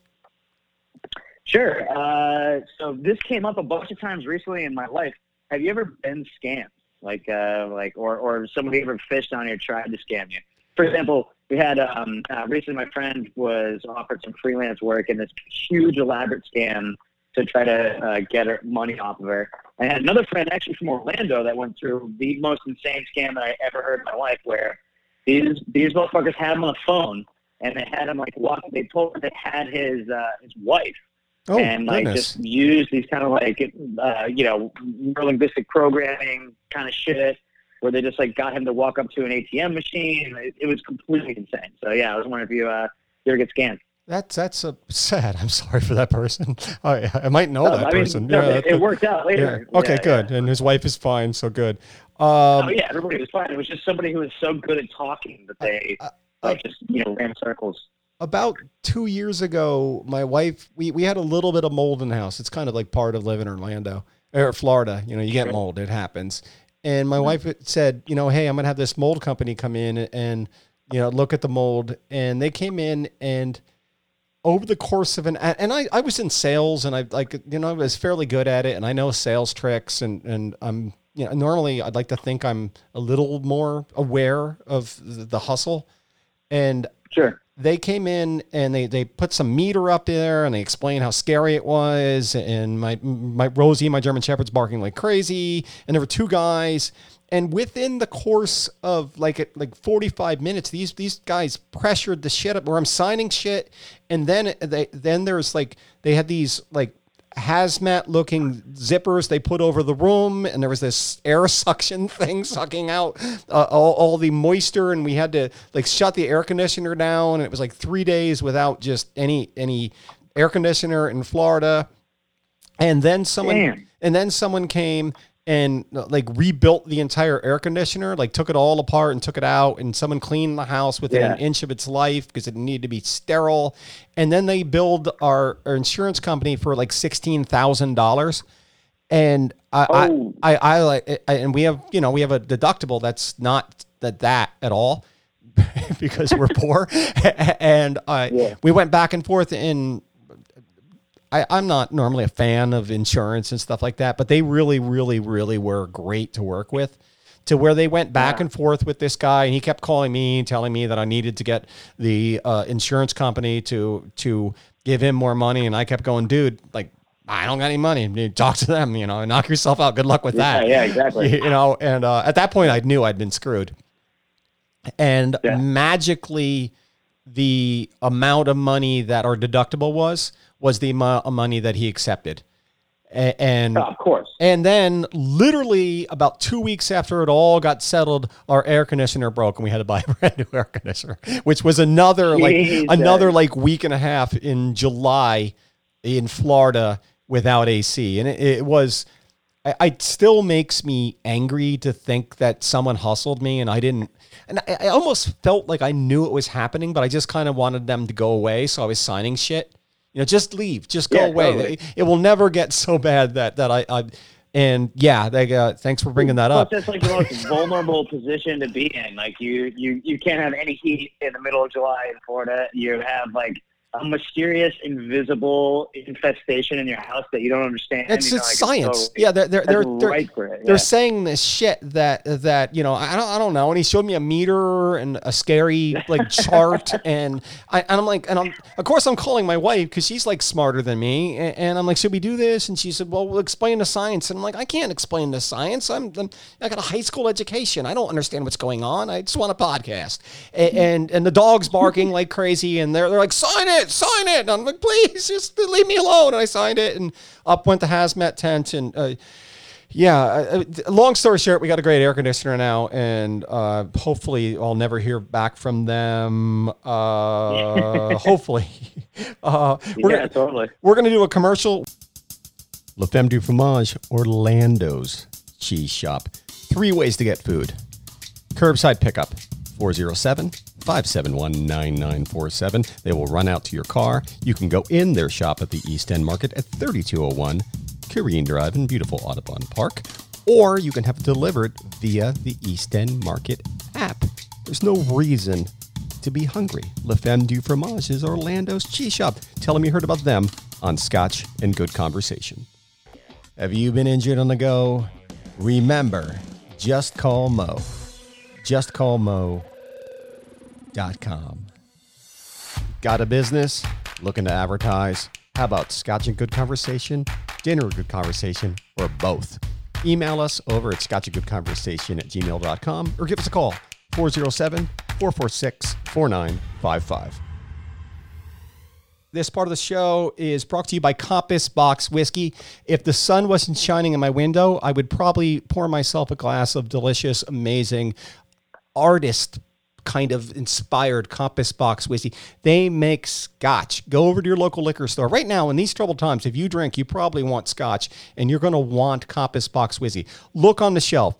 Sure. Uh, so this came up a bunch of times recently in my life. Have you ever been scammed? Like, uh, like, or or somebody ever fished on you tried to scam you? For example, we had um, uh, recently my friend was offered some freelance work in this huge elaborate scam to try to uh, get her money off of her. I had another friend actually from Orlando that went through the most insane scam that I ever heard in my life, where these these motherfuckers had him on the phone and they had him like walk. They told him they had his uh, his wife Oh, and like goodness. just use these kind of like uh, you know neurolinguistic programming kind of shit where they just like got him to walk up to an ATM machine. It, it was completely insane. So yeah, I was wondering if you uh, you ever get scammed. That's that's a sad. I'm sorry for that person. I I might know No, that I mean, person. no, yeah, it, it worked out yeah. later. Okay, Yeah, good. yeah. And his wife is fine, so good. Um, oh yeah, everybody was fine. It was just somebody who was so good at talking that they like just you know ran circles. About two years ago, my wife we we had a little bit of mold in the house. It's kind of like part of living in Orlando or Florida. You know, you get mold; it happens. And my mm-hmm. wife said, you know, hey, I'm gonna have this mold company come in and you know look at the mold. And they came in and over the course of an and I, I was in sales and I like you know I was fairly good at it and I know sales tricks and and I'm you know normally I'd like to think I'm a little more aware of the, the hustle and Sure. They came in and they, they put some meter up there and they explained how scary it was. And my my Rosie my German Shepherd's barking like crazy. And there were two guys. And within the course of like like 45 minutes these these guys pressured the shit up where I'm signing shit. And then they then there's like they had these like hazmat looking zippers they put over the room and there was this air suction thing sucking out uh, all, all the moisture and we had to like shut the air conditioner down and it was like three days without just any any air conditioner in florida and then someone Damn. and then someone came and uh, like rebuilt the entire air conditioner like took it all apart and took it out and someone cleaned the house within an inch of its life because it needed to be sterile and then they billed our, our insurance company for like $16000 and I, Oh. I, I, I like, I, and we have, you know, we have a deductible that's not that that at all because we're poor. and I, Yeah. we went back and forth and I, I'm not normally a fan of insurance and stuff like that, but they really, really, really were great to work with. To where they went back Yeah. and forth with this guy, and he kept calling me, telling me that I needed to get the uh, insurance company to to give him more money, and I kept going, dude, like I don't got any money. You Talk to them, you know, knock yourself out. Good luck with Yeah, that. yeah, exactly. You know, and uh, at that point, I knew I'd been screwed. And Yeah. magically, the amount of money that our deductible was was the amount uh, of money that he accepted. A- And Oh, of course. and then literally about two weeks after it all got settled, our air conditioner broke and we had to buy a brand new air conditioner, which was another like another like week and a half in July in Florida without AC. And it, it was I, it still makes me angry to think that someone hustled me and I didn't and I, I almost felt like I knew it was happening, but I just kind of wanted them to go away. So I was signing shit. You know, just leave, just go Yeah, away. totally. It will never get so bad that that I, I And yeah, they, uh, thanks for bringing that up. that's like the most vulnerable position to be in. Like you, you, you can't have any heat in the middle of July in Florida. You have like a mysterious, invisible infestation in your house that you don't understand. It's you know, like, science. totally- yeah, they're they're they're, they're, right it. they're saying this shit that that you know I don't I don't know. And he showed me a meter and a scary like chart, and I and I'm like, and I'm of course I'm calling my wife because she's like smarter than me, and, and I'm like, should we do this? And she said, well, we'll explain the science. And I'm like, I can't explain the science. I'm, I'm I got a high school education. I don't understand what's going on. I just want a podcast. A- mm-hmm. And and the dog's barking like crazy, and they're they're like, sign it, sign it. And I'm like, please just leave me alone. And I signed it, and up went the hazmat tent, and. Uh, yeah. Uh, uh, long story short, we got a great air conditioner now, and uh, hopefully, I'll never hear back from them. Uh, hopefully, uh, we're, yeah, gonna, totally. we're gonna do a commercial. La Femme du Fromage, Orlando's cheese shop. Three ways to get food. Curbside pickup 407 571 9947. They will run out to your car. You can go in their shop at the East End Market at 3201 Corrine Drive in beautiful Audubon Park, or you can have it delivered via the East End Market app. There's no reason to be hungry. La Femme du Fromage is Orlando's cheese shop. Tell them you heard about them on Scotch and Good Conversation. Have you been injured on the go? Remember, just call Mo. just call Mo. JustCallMo.com. Got a business? Looking to advertise? How about Scotch and Good Conversation, Dinner and Good Conversation, or both? Email us over at scotchandgoodconversation at gmail.com or give us a call 407 446 4955. This part of the show is brought to you by Compass Box Whiskey. If the sun wasn't shining in my window, I would probably pour myself a glass of delicious, amazing artist kind of inspired Compass Box whiskey. They make scotch. Go over to your local liquor store. Right now, in these troubled times, if you drink, you probably want scotch and you're going to want Compass Box whiskey. Look on the shelf.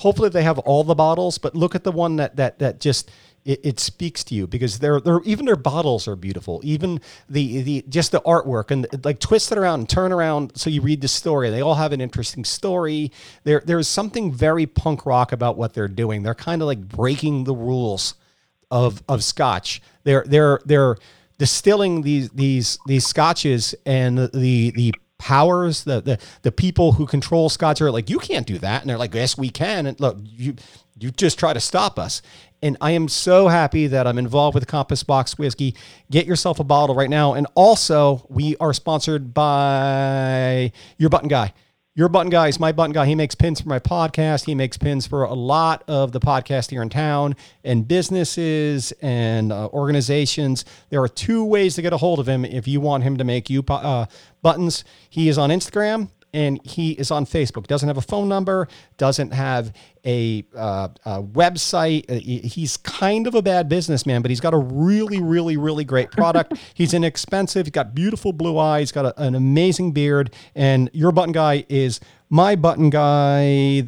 Hopefully they have all the bottles, but look at the one that that that just it, it speaks to you because they're, they're even their bottles are beautiful. Even the the just the artwork and like twist it around and turn around so you read the story. They all have an interesting story. There there's something very punk rock about what they're doing. They're kind of like breaking the rules of of scotch. They're they're they're distilling these these these scotches and the the, powers the, the the people who control scotch are like you can't do that and they're like yes we can and look you you just try to stop us and I am so happy that I'm involved with Compass Box Whiskey. Get yourself a bottle right now. And also, we are sponsored by Your Button Guy. Your Button Guy is my button guy. He makes pins for my podcast. He makes pins for a lot of the podcasts here in town and businesses and uh, organizations. There are two ways to get a hold of him if you want him to make you uh, buttons. He is on Instagram and he is on Facebook. Doesn't have a phone number. Doesn't have a, uh, a website. Uh, He's kind of a bad businessman, but he's got a really, really, really great product. he's inexpensive. He's got beautiful blue eyes. He's Got a, an amazing beard. And your button guy is my button guy.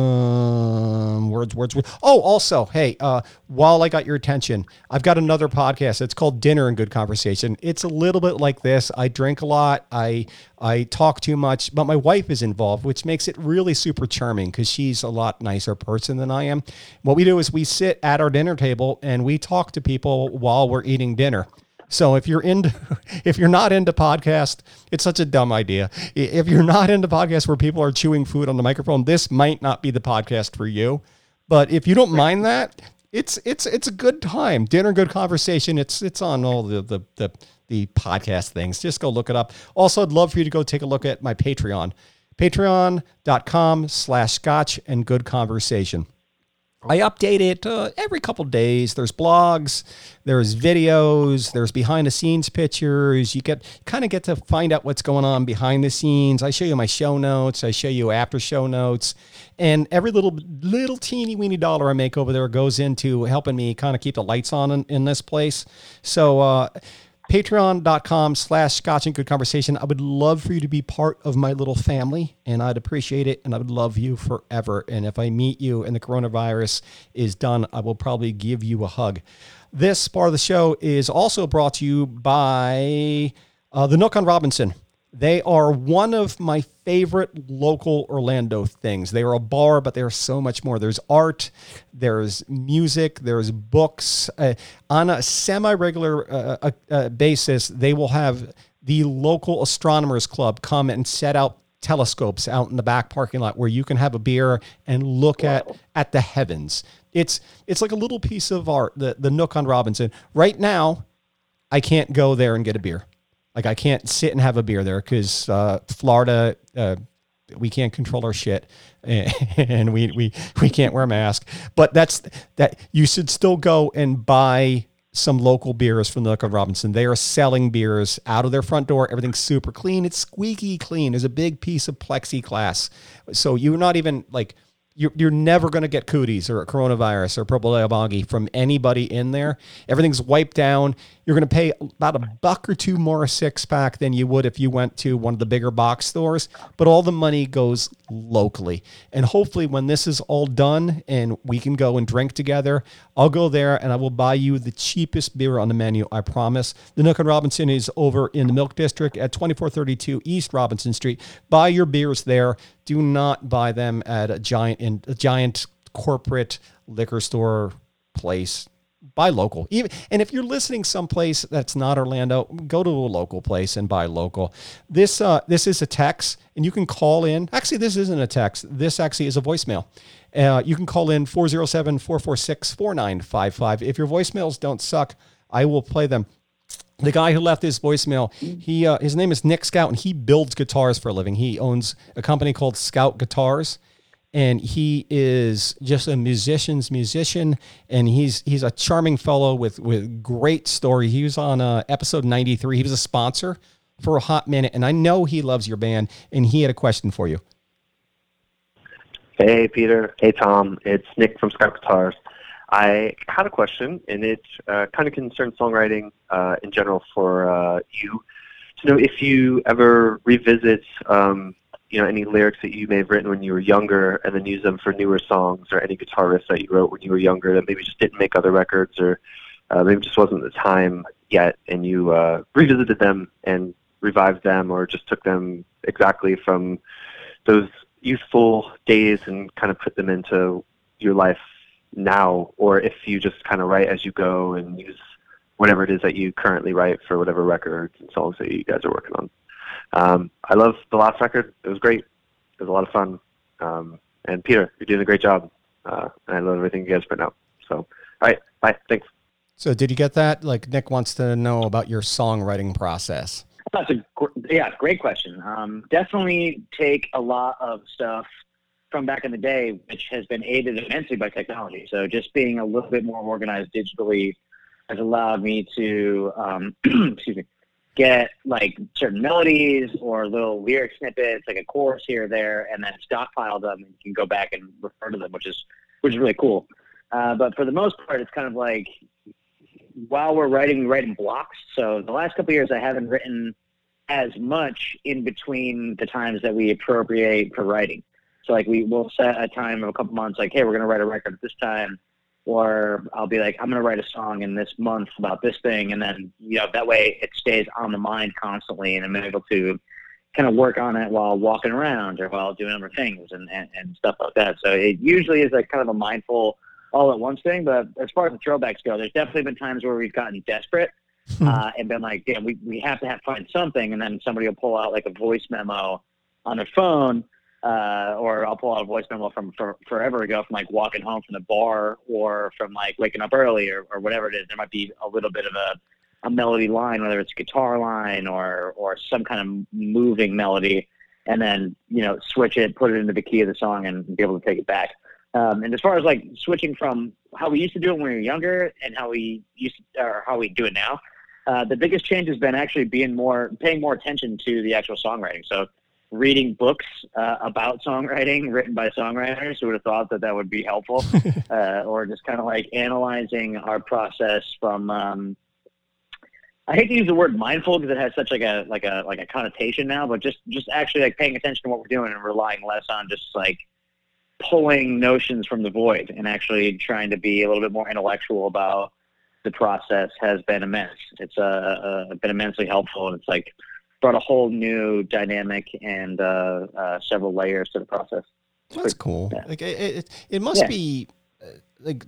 Um, words, words, words. Oh, also, hey, uh, while I got your attention, I've got another podcast. It's called Dinner and Good Conversation. It's a little bit like this. I drink a lot. I I talk too much, but my wife is involved, which makes it really super charming because she's a lot nicer person than I am. What we do is we sit at our dinner table and we talk to people while we're eating dinner. So if you're into, if you're not into podcast, it's such a dumb idea. If you're not into podcasts where people are chewing food on the microphone, this might not be the podcast for you. But if you don't mind that, it's it's it's a good time. Dinner, good conversation. It's it's on all the the the, the podcast things. Just go look it up. Also, I'd love for you to go take a look at my Patreon, patreon.com slash scotch and good conversation. I update it uh, every couple days. There's blogs, there's videos, there's behind the scenes pictures. You get kind of get to find out what's going on behind the scenes. I show you my show notes. I show you after show notes, and every little little teeny weeny dollar I make over there goes into helping me kind of keep the lights on in, in this place. So. Uh, patreon.com slash scotch and good conversation. I would love for you to be part of my little family and i'd appreciate it and i would love you forever. And if i meet you and the coronavirus is done i will probably give you a hug. This part of the show is also brought to you by uh, the nook on robinson They are one of my favorite local Orlando things. They are a bar, but they're so much more. There's art, there's music, there's books. Uh, on a semi regular uh, uh, uh, basis, they will have the local astronomers club come and set out telescopes out in the back parking lot where you can have a beer and look at at the heavens. It's it's like a little piece of art, the the Nook on Robinson. Right now, I can't go there and get a beer. Like I can't sit and have a beer there because uh, Florida, uh, we can't control our shit, and we we we can't wear a mask. But that's that. You should still go and buy some local beers from the on Robinson. They are selling beers out of their front door. Everything's super clean. It's squeaky clean. There's a big piece of plexiglass, so you're not even like you're, you're never going to get cooties or coronavirus or purple bongi from anybody in there. Everything's wiped down. You're going to pay about a buck or two more a six pack than you would if you went to one of the bigger box stores. But all the money goes locally. And hopefully, when this is all done and we can go and drink together, I'll go there and I will buy you the cheapest beer on the menu. I promise. The Nook and Robinson is over in the Milk District at 2432 East Robinson Street. Buy your beers there. Do not buy them at a giant in a giant corporate liquor store place buy local. Even and if you're listening someplace that's not Orlando, go to a local place and buy local. This uh, this is a text, and you can call in. Actually, this isn't a text. This actually is a voicemail. Uh, you can call in 407-446-4955. If your voicemails don't suck, I will play them. The guy who left his voicemail, he uh, his name is Nick Scout, and he builds guitars for a living. He owns a company called Scout Guitars and he is just a musician's musician and he's he's a charming fellow with with great story he was on uh, episode 93 he was a sponsor for a hot minute and i know he loves your band and he had a question for you Hey, Peter. Hey, Tom. It's Nick from Scout Guitars. I had a question, and it uh, kind of concerns songwriting uh, in general for uh, you. To know if you ever revisit, um, you know, any lyrics that you may have written when you were younger, and then use them for newer songs, or any guitar riffs that you wrote when you were younger that maybe just didn't make other records, or uh, maybe just wasn't the time yet, and you uh, revisited them and revived them, or just took them exactly from those youthful days and kind of put them into your life now, or if you just kind of write as you go and use whatever it is that you currently write for whatever records and songs that you guys are working on. Um, I love the last record. It was great. It was a lot of fun. Um, and Peter, you're doing a great job. Uh, and I love everything you guys put out. So, all right, bye. Thanks. so did you get that like nick wants to know about your songwriting process That's a gr- yeah, great question. Um, definitely take a lot of stuff from back in the day, which has been aided immensely by technology. So just being a little bit more organized digitally has allowed me to, um, excuse me, get like certain melodies or little lyric snippets, like a chorus here or there, and then stockpile them and you can go back and refer to them, which is which is really cool. Uh, but for the most part, it's kind of like while we're writing, we write in blocks. So the last couple years, I haven't written as much in between the times that we appropriate for writing. So like we will set a time of a couple months, like, hey, we're gonna write a record at this time, or I'll be like, I'm gonna write a song in this month about this thing, and then you know that way it stays on the mind constantly, and I'm able to kind of work on it while walking around or while doing other things and, and, and stuff like that. So it usually is like kind of a mindful all at once thing. But as far as the throwbacks go, there's definitely been times where we've gotten desperate uh, and been like, damn, we, we have to have find something. And then somebody will pull out like a voice memo on their phone. Uh, or I'll pull out a voice memo from for, forever ago from like walking home from the bar or from like waking up early or, or whatever it is. There might be a little bit of a, a melody line, whether it's a guitar line or, or some kind of moving melody and then, you know, switch it, put it into the key of the song and be able to take it back. Um, and as far as like switching from how we used to do it when we were younger and how we used to, or how we do it now, uh, the biggest change has been actually being more, paying more attention to the actual songwriting. So reading books uh, about songwriting written by songwriters who would have thought that that would be helpful, uh, or just kind of like analyzing our process from. Um, I hate to use the word mindful because it has such like a like a like a connotation now, but just just actually like paying attention to what we're doing and relying less on just like pulling notions from the void and actually trying to be a little bit more intellectual about the process has been immense. It's uh, uh, been immensely helpful, and it's like brought a whole new dynamic and uh, uh, several layers to the process. That's cool. Yeah. Like it, it, it must Yeah. be uh, like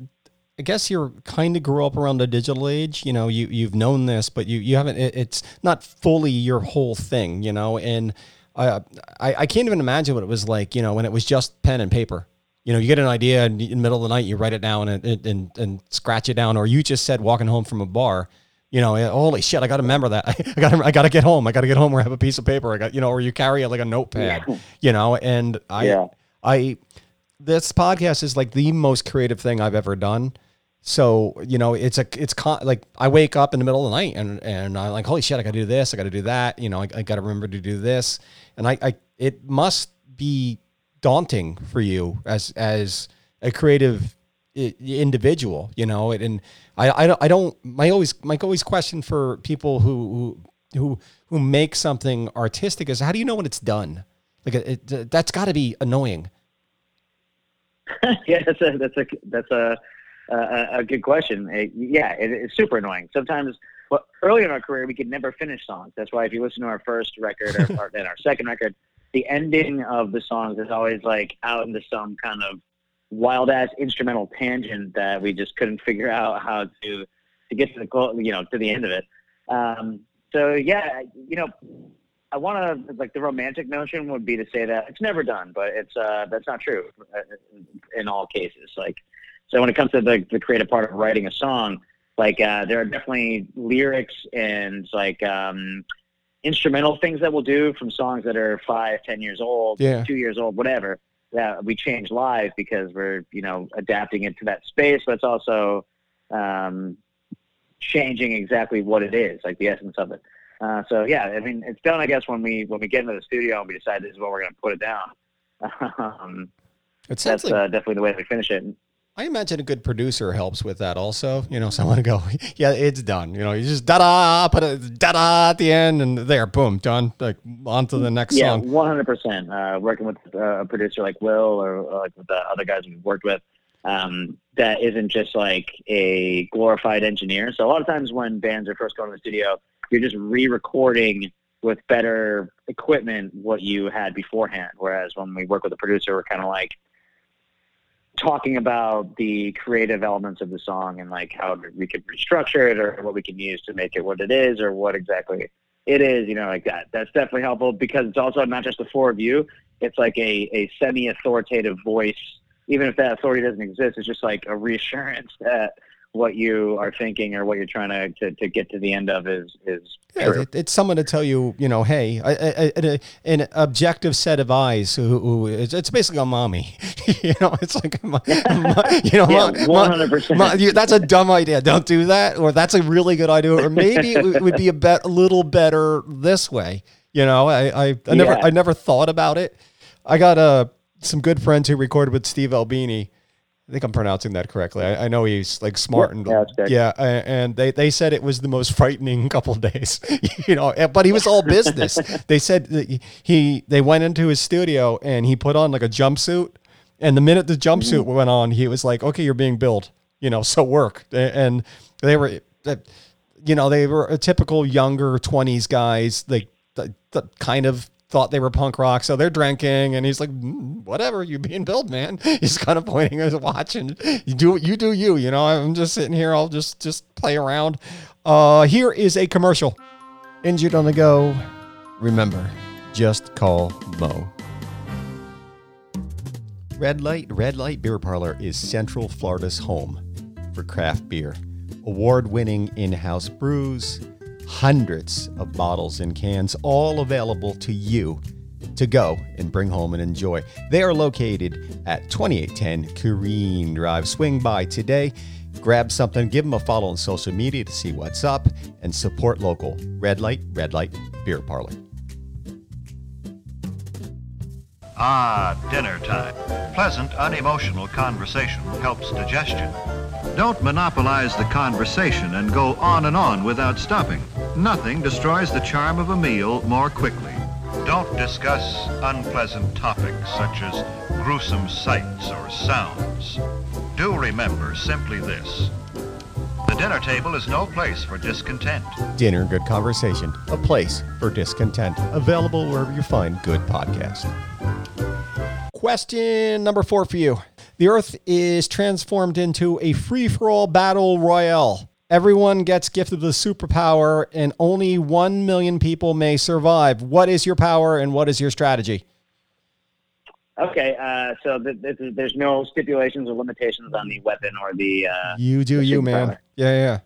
I guess you're kind of grew up around the digital age. You know, you you've known this, but you you haven't. It, it's not fully your whole thing. You know, and I, I I can't even imagine what it was like. You know, when it was just pen and paper. You know, you get an idea in the middle of the night, you write it down and and, and, and scratch it down, or you just said walking home from a bar. You know, eh, holy shit! I got to remember that. I got to, I got to get home. I got to get home or have a piece of paper. I got, you know, or you carry it like a notepad. You know, and I, Yeah. I, this podcast is like the most creative thing I've ever done. So you know, it's a it's con- like I wake up in the middle of the night and and I'm like, holy shit, I got to do this, I got to do that. You know, I, I got to remember to do this, and I, I it must be daunting for you as as a creative individual. You know, and I I don't I don't my always my always question for people who who who make something artistic is how do you know when it's done? Like it, it, that's got to be annoying. yeah, that's a that's a that's a a, a good question. Uh, yeah, it, it's super annoying. Sometimes, well, early in our career, we could never finish songs. That's why if you listen to our first record or, or then our second record, the ending of the songs is always like out into some kind of wild ass instrumental tangent that we just couldn't figure out how to to get to the you know to the end of it. Um, so yeah, you know, I want to like the romantic notion would be to say that it's never done, but it's uh, that's not true uh, in all cases. Like, so when it comes to the, the creative part of writing a song, like uh, there are definitely lyrics and like um, instrumental things that we'll do from songs that are five, ten years old, Yeah. two years old, whatever. That we change live because we're you know adapting it to that space, but it's also um, changing exactly what it is, like the essence of it. Uh, so yeah, I mean, it's done. I guess when we when we get into the studio and we decide this is what we're going to put it down. um, It sounds that's like uh, definitely the way we finish it. I imagine a good producer helps with that also. You know, someone to go, yeah, it's done. You know, you just da da, put a da da at the end, and there, boom, done. Like on to the next Yeah, song. one hundred percent. Working with uh, a producer like Will or, or like with the other guys we've worked with, um, that isn't just like a glorified engineer. So a lot of times when bands are first going to the studio, you're just re-recording with better equipment what you had beforehand. Whereas when we work with a producer, we're kind of like talking about the creative elements of the song and like how we could restructure it or what we can use to make it what it is or what exactly it is, you know, like that. That's definitely helpful because it's also not just the four of you. It's like a, a semi-authoritative voice. Even if that authority doesn't exist, it's just like a reassurance that what you are thinking or what you're trying to, to, to get to the end of is is Yeah, it, it's someone to tell you, you know, hey, I, I, I, an objective set of eyes. Who, who it's, it's basically a mommy. you know, it's like, mo- mo- you know, Yeah, mo- 100%. mo- you- that's a dumb idea. Don't do that. Or that's a really good idea. Or maybe it would- be a, bet, a little better this way. You know, I, I, I never, Yeah. I never thought about it. I got uh, some good friends who recorded with Steve Albini. I think I'm pronouncing that correctly. I, I know he's like smart and Yeah, yeah, and they, they said it was the most frightening couple days, you know. But he was all business. they said that he they went into his studio and he put on like a jumpsuit, and the minute the jumpsuit Mm-hmm. went on, he was like, "Okay, you're being billed, you know, so work." And they were, you know, they were a typical younger twenties guys, like kind of thought they were punk rock, so they're drinking, and he's like, "Mm, "Whatever, you being billed, man." He's kind of pointing at his watch, and you do you do you. You know, I'm just sitting here, I'll just just play around. Uh, here is a commercial. Injured on the go. Remember, just call Mo. Red Light Red Light Beer Parlor is Central Florida's home for craft beer. Award-winning in-house brews, hundreds of bottles and cans, all available to you to go and bring home and enjoy. They are located at 2810 Corrine Drive. Swing by today, grab something, give them a follow on social media to see what's up, and support local. Red Light Red Light Beer Parlor. Ah, dinner time. Pleasant, unemotional conversation helps digestion. Don't monopolize the conversation and go on and on without stopping. Nothing destroys the charm of a meal more quickly. Don't discuss unpleasant topics such as gruesome sights or sounds. Do remember simply this. The dinner table is no place for discontent. Dinner Good Conversation, a place for discontent. Available wherever you find good podcasts. Question number four for you. The Earth is transformed into a free for all battle royale. Everyone gets gifted the superpower, and only 1 million people may survive. What is your power and what is your strategy? Okay, uh, so th- there's no stipulations or limitations on the weapon or the. Uh, You do the you, man. Yeah,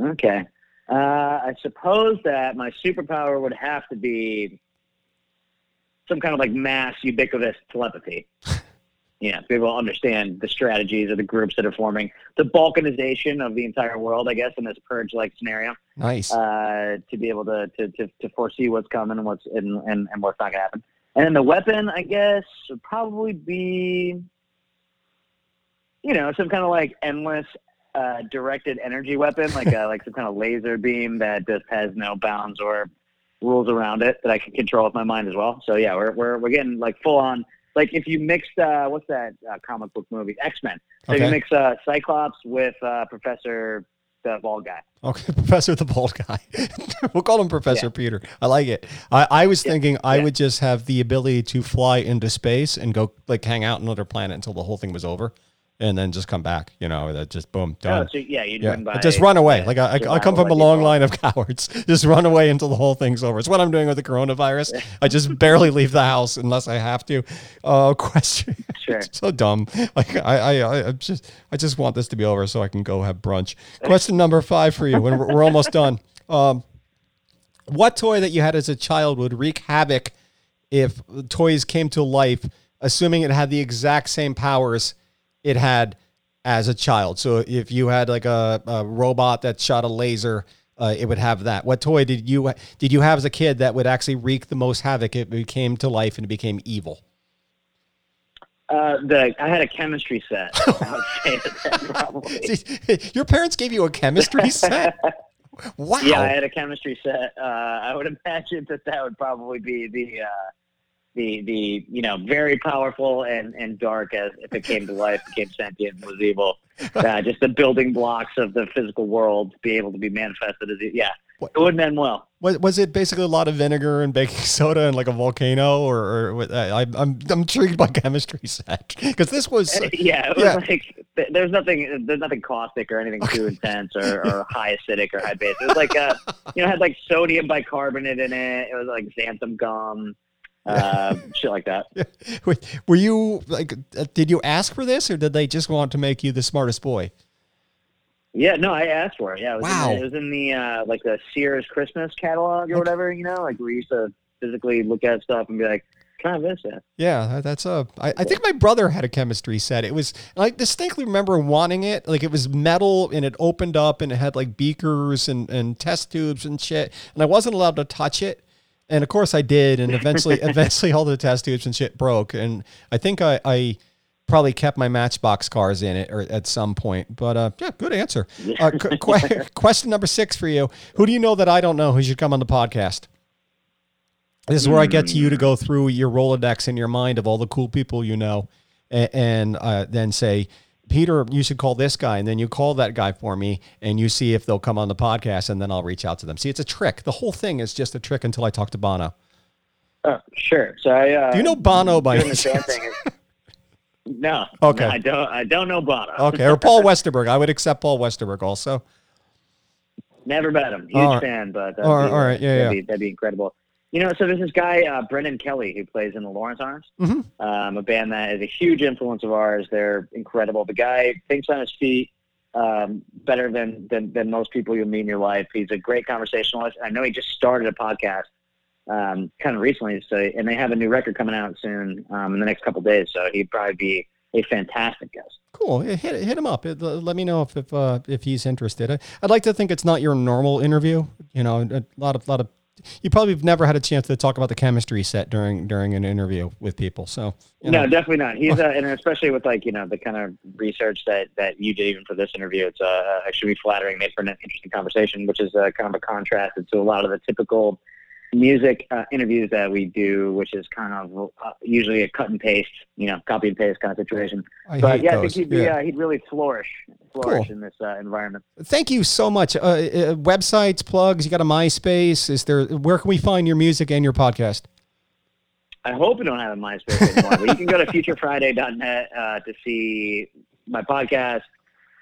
yeah. Okay. Uh, I suppose that my superpower would have to be some kind of like mass ubiquitous telepathy. yeah, be able to understand the strategies of the groups that are forming, the balkanization of the entire world, I guess, in this purge-like scenario, Nice. uh, to be able to, to, to, to foresee what's coming and what's and, and, and what's not going to happen. And then the weapon, I guess, would probably be, you know, some kind of like endless uh, directed energy weapon, like a, like some kind of laser beam that just has no bounds or rules around it that I can control with my mind as well. So yeah, we're we're we're getting like full on. Like if you mixed uh, what's that uh, comic book movie X Men? So Okay. you mix uh, Cyclops with uh, Professor the bald guy. Okay, Professor the Bald Guy. we'll call him Professor Yeah. Peter. I like it. I, I was thinking I yeah. would just have the ability to fly into space and go like hang out on another planet until the whole thing was over, and then just come back. You know, that just boom Oh, done. so yeah, you'd yeah, by just run away. yeah, like I, I, I come from a long line of cowards. Just run away until the whole thing's over. It's what I'm doing with the coronavirus. I just barely leave the house unless I have to. Uh, question. Sure. so dumb. Like I, I, I, I just, I just want this to be over so I can go have brunch. Question number five for you. When we're, we're almost done. Um, what toy that you had as a child would wreak havoc if toys came to life, assuming it had the exact same powers it had as a child? So if you had like a, a robot that shot a laser, uh, it would have that. What toy did you did you have as a kid that would actually wreak the most havoc if it came to life and it became evil? Uh, the I had a chemistry set. I would say that probably. Your parents gave you a chemistry set. Wow. Yeah, I had a chemistry set. Uh, I would imagine that that would probably be the uh, the the you know very powerful and and dark as if it came to life, became sentient, and was evil. Uh, just the building blocks of the physical world to be able to be manifested as yeah, What- it would end well. Was, was it basically a lot of vinegar and baking soda and like a volcano, or, or I, I'm I'm I'm intrigued by chemistry set because this was yeah, it was yeah. like there's nothing there's nothing caustic or anything too intense or, or high acidic or high base. It was like uh you know had like sodium bicarbonate in it. It was like xanthan gum, uh, shit like that. Wait, were you like uh, did you ask for this or did they just want to make you the smartest boy? Yeah, no, I asked for it. Yeah, it was Wow. in the, it was in the uh, like the Sears Christmas catalog or whatever. You know, like we used to physically look at stuff and be like, "Can I have this?" Yeah. Yeah, that- that's a. I, I think my brother had a chemistry set. It was I distinctly remember wanting it. Like it was metal and it opened up and it had like beakers and and test tubes and shit. And I wasn't allowed to touch it. And of course I did. And eventually, eventually all the test tubes and shit broke. And I think I, I probably kept my Matchbox cars in it or at some point. But uh, yeah, good answer. Uh, qu- question number six for you: Who do you know that I don't know who should come on the podcast? This is where I get to you to go through your Rolodex in your mind of all the cool people you know, and, and uh, then say, Peter, you should call this guy, and then you call that guy for me, and you see if they'll come on the podcast, and then I'll reach out to them. See, it's a trick. The whole thing is just a trick until I talk to Bono. Oh, sure. So I. Uh, Do you know Bono by any the same chance? no. Okay. no, I don't. I don't know Bono. Okay, or Paul Westerberg. I would accept Paul Westerberg also. Never met him. Huge right. fan, but that'd All right, be, all right, yeah, that'd, yeah. Be, that'd be incredible. You know, so there's this guy, uh, Brendan Kelly, who plays in the Lawrence Arms, Mhm. um, a band that is a huge influence of ours. They're incredible. The guy thinks on his feet um, better than, than than most people you'll meet in your life. He's a great conversationalist. I know he just started a podcast um, kind of recently, so and they have a new record coming out soon um, in the next couple days. So he'd probably be a fantastic guest. Cool. Hit hit him up. Let me know if if, uh, if he's interested. I- I'd like to think it's not your normal interview. You know, a lot of lot of you probably have never had a chance to talk about the chemistry set during during an interview with people. So you know. No, definitely not. He's uh, and especially with like you know the kind of research that that you did even for this interview, it's uh, should be flattering, made for an interesting conversation, which is uh, kind of a contrast to a lot of the typical music uh, interviews that we do, which is kind of uh, usually a cut and paste, you know, copy and paste kind of situation. I but yeah, I think he'd be, Yeah. uh, he'd really flourish, flourish Cool. in this uh, environment. Thank you so much. Uh, uh, websites, plugs. You got a MySpace. Is there? Where can we find your music and your podcast? I hope we don't have a MySpace anymore, but you can go to futurefriday.net uh, to see my podcast.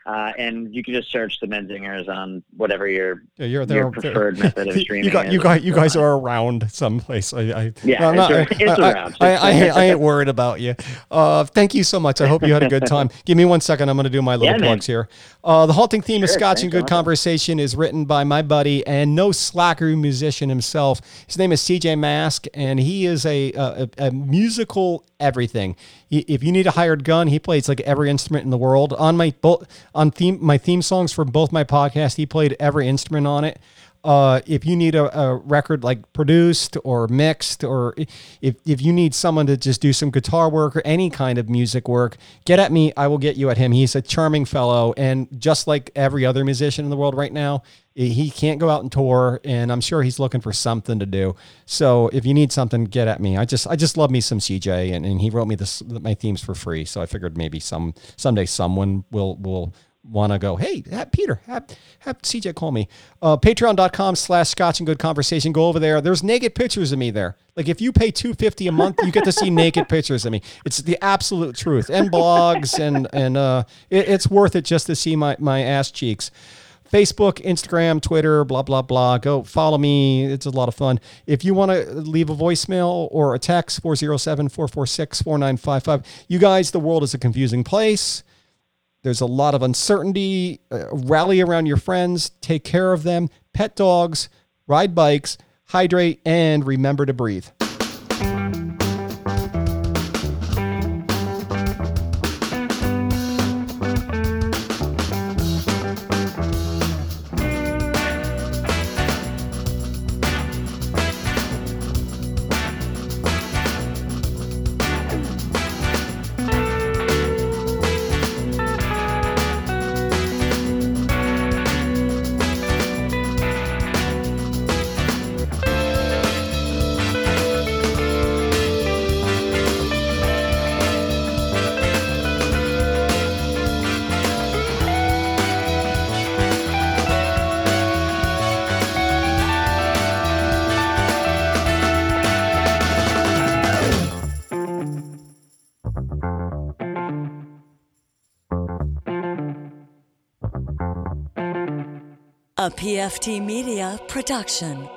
Uh, and you can just search the Menzingers on whatever your Yeah, you're your preferred method of streaming. You got you guys you guys are around someplace. I, I Yeah, I'm it's not- it's I, around. I, I, I, ain't worried about you. Uh, thank you so much. I hope you had a good time. Give me one second. I'm going to do my little Yeah, man. plugs here. Uh, the halting theme of Scotch and Good. Conversation is written by my buddy and no slacker musician himself. His name is CJ Mask, and he is a a, a musical everything. If you need a hired gun, he plays like every instrument in the world. On my on theme my theme songs for both my podcasts, he played every instrument on it. Uh, if you need a, a record like produced or mixed, or if, if you need someone to just do some guitar work or any kind of music work, get at me. I will get you at him. He's a charming fellow. And just like every other musician in the world right now, he can't go out and tour. And I'm sure he's looking for something to do. So if you need something, get at me. I just, I just love me some CJ and, and he wrote me this, my themes for free. So I figured maybe some, someday someone will, will, want to go, hey, have Peter, have, have CJ call me. Uh, Patreon.com slash scotch and good conversation. Go over there. There's naked pictures of me there. Like if you pay 250 a month, you get to see naked pictures of me. It's the absolute truth. And blogs and, and, uh, it, it's worth it just to see my, my ass cheeks. Facebook, Instagram, Twitter, blah, blah, blah. Go follow me. It's a lot of fun. If you want to leave a voicemail or a text, 407 446 4955. You guys, the world is a confusing place. There's a lot of uncertainty. Uh, rally around your friends, take care of them, pet dogs, ride bikes, hydrate, and remember to breathe. PFT Media production.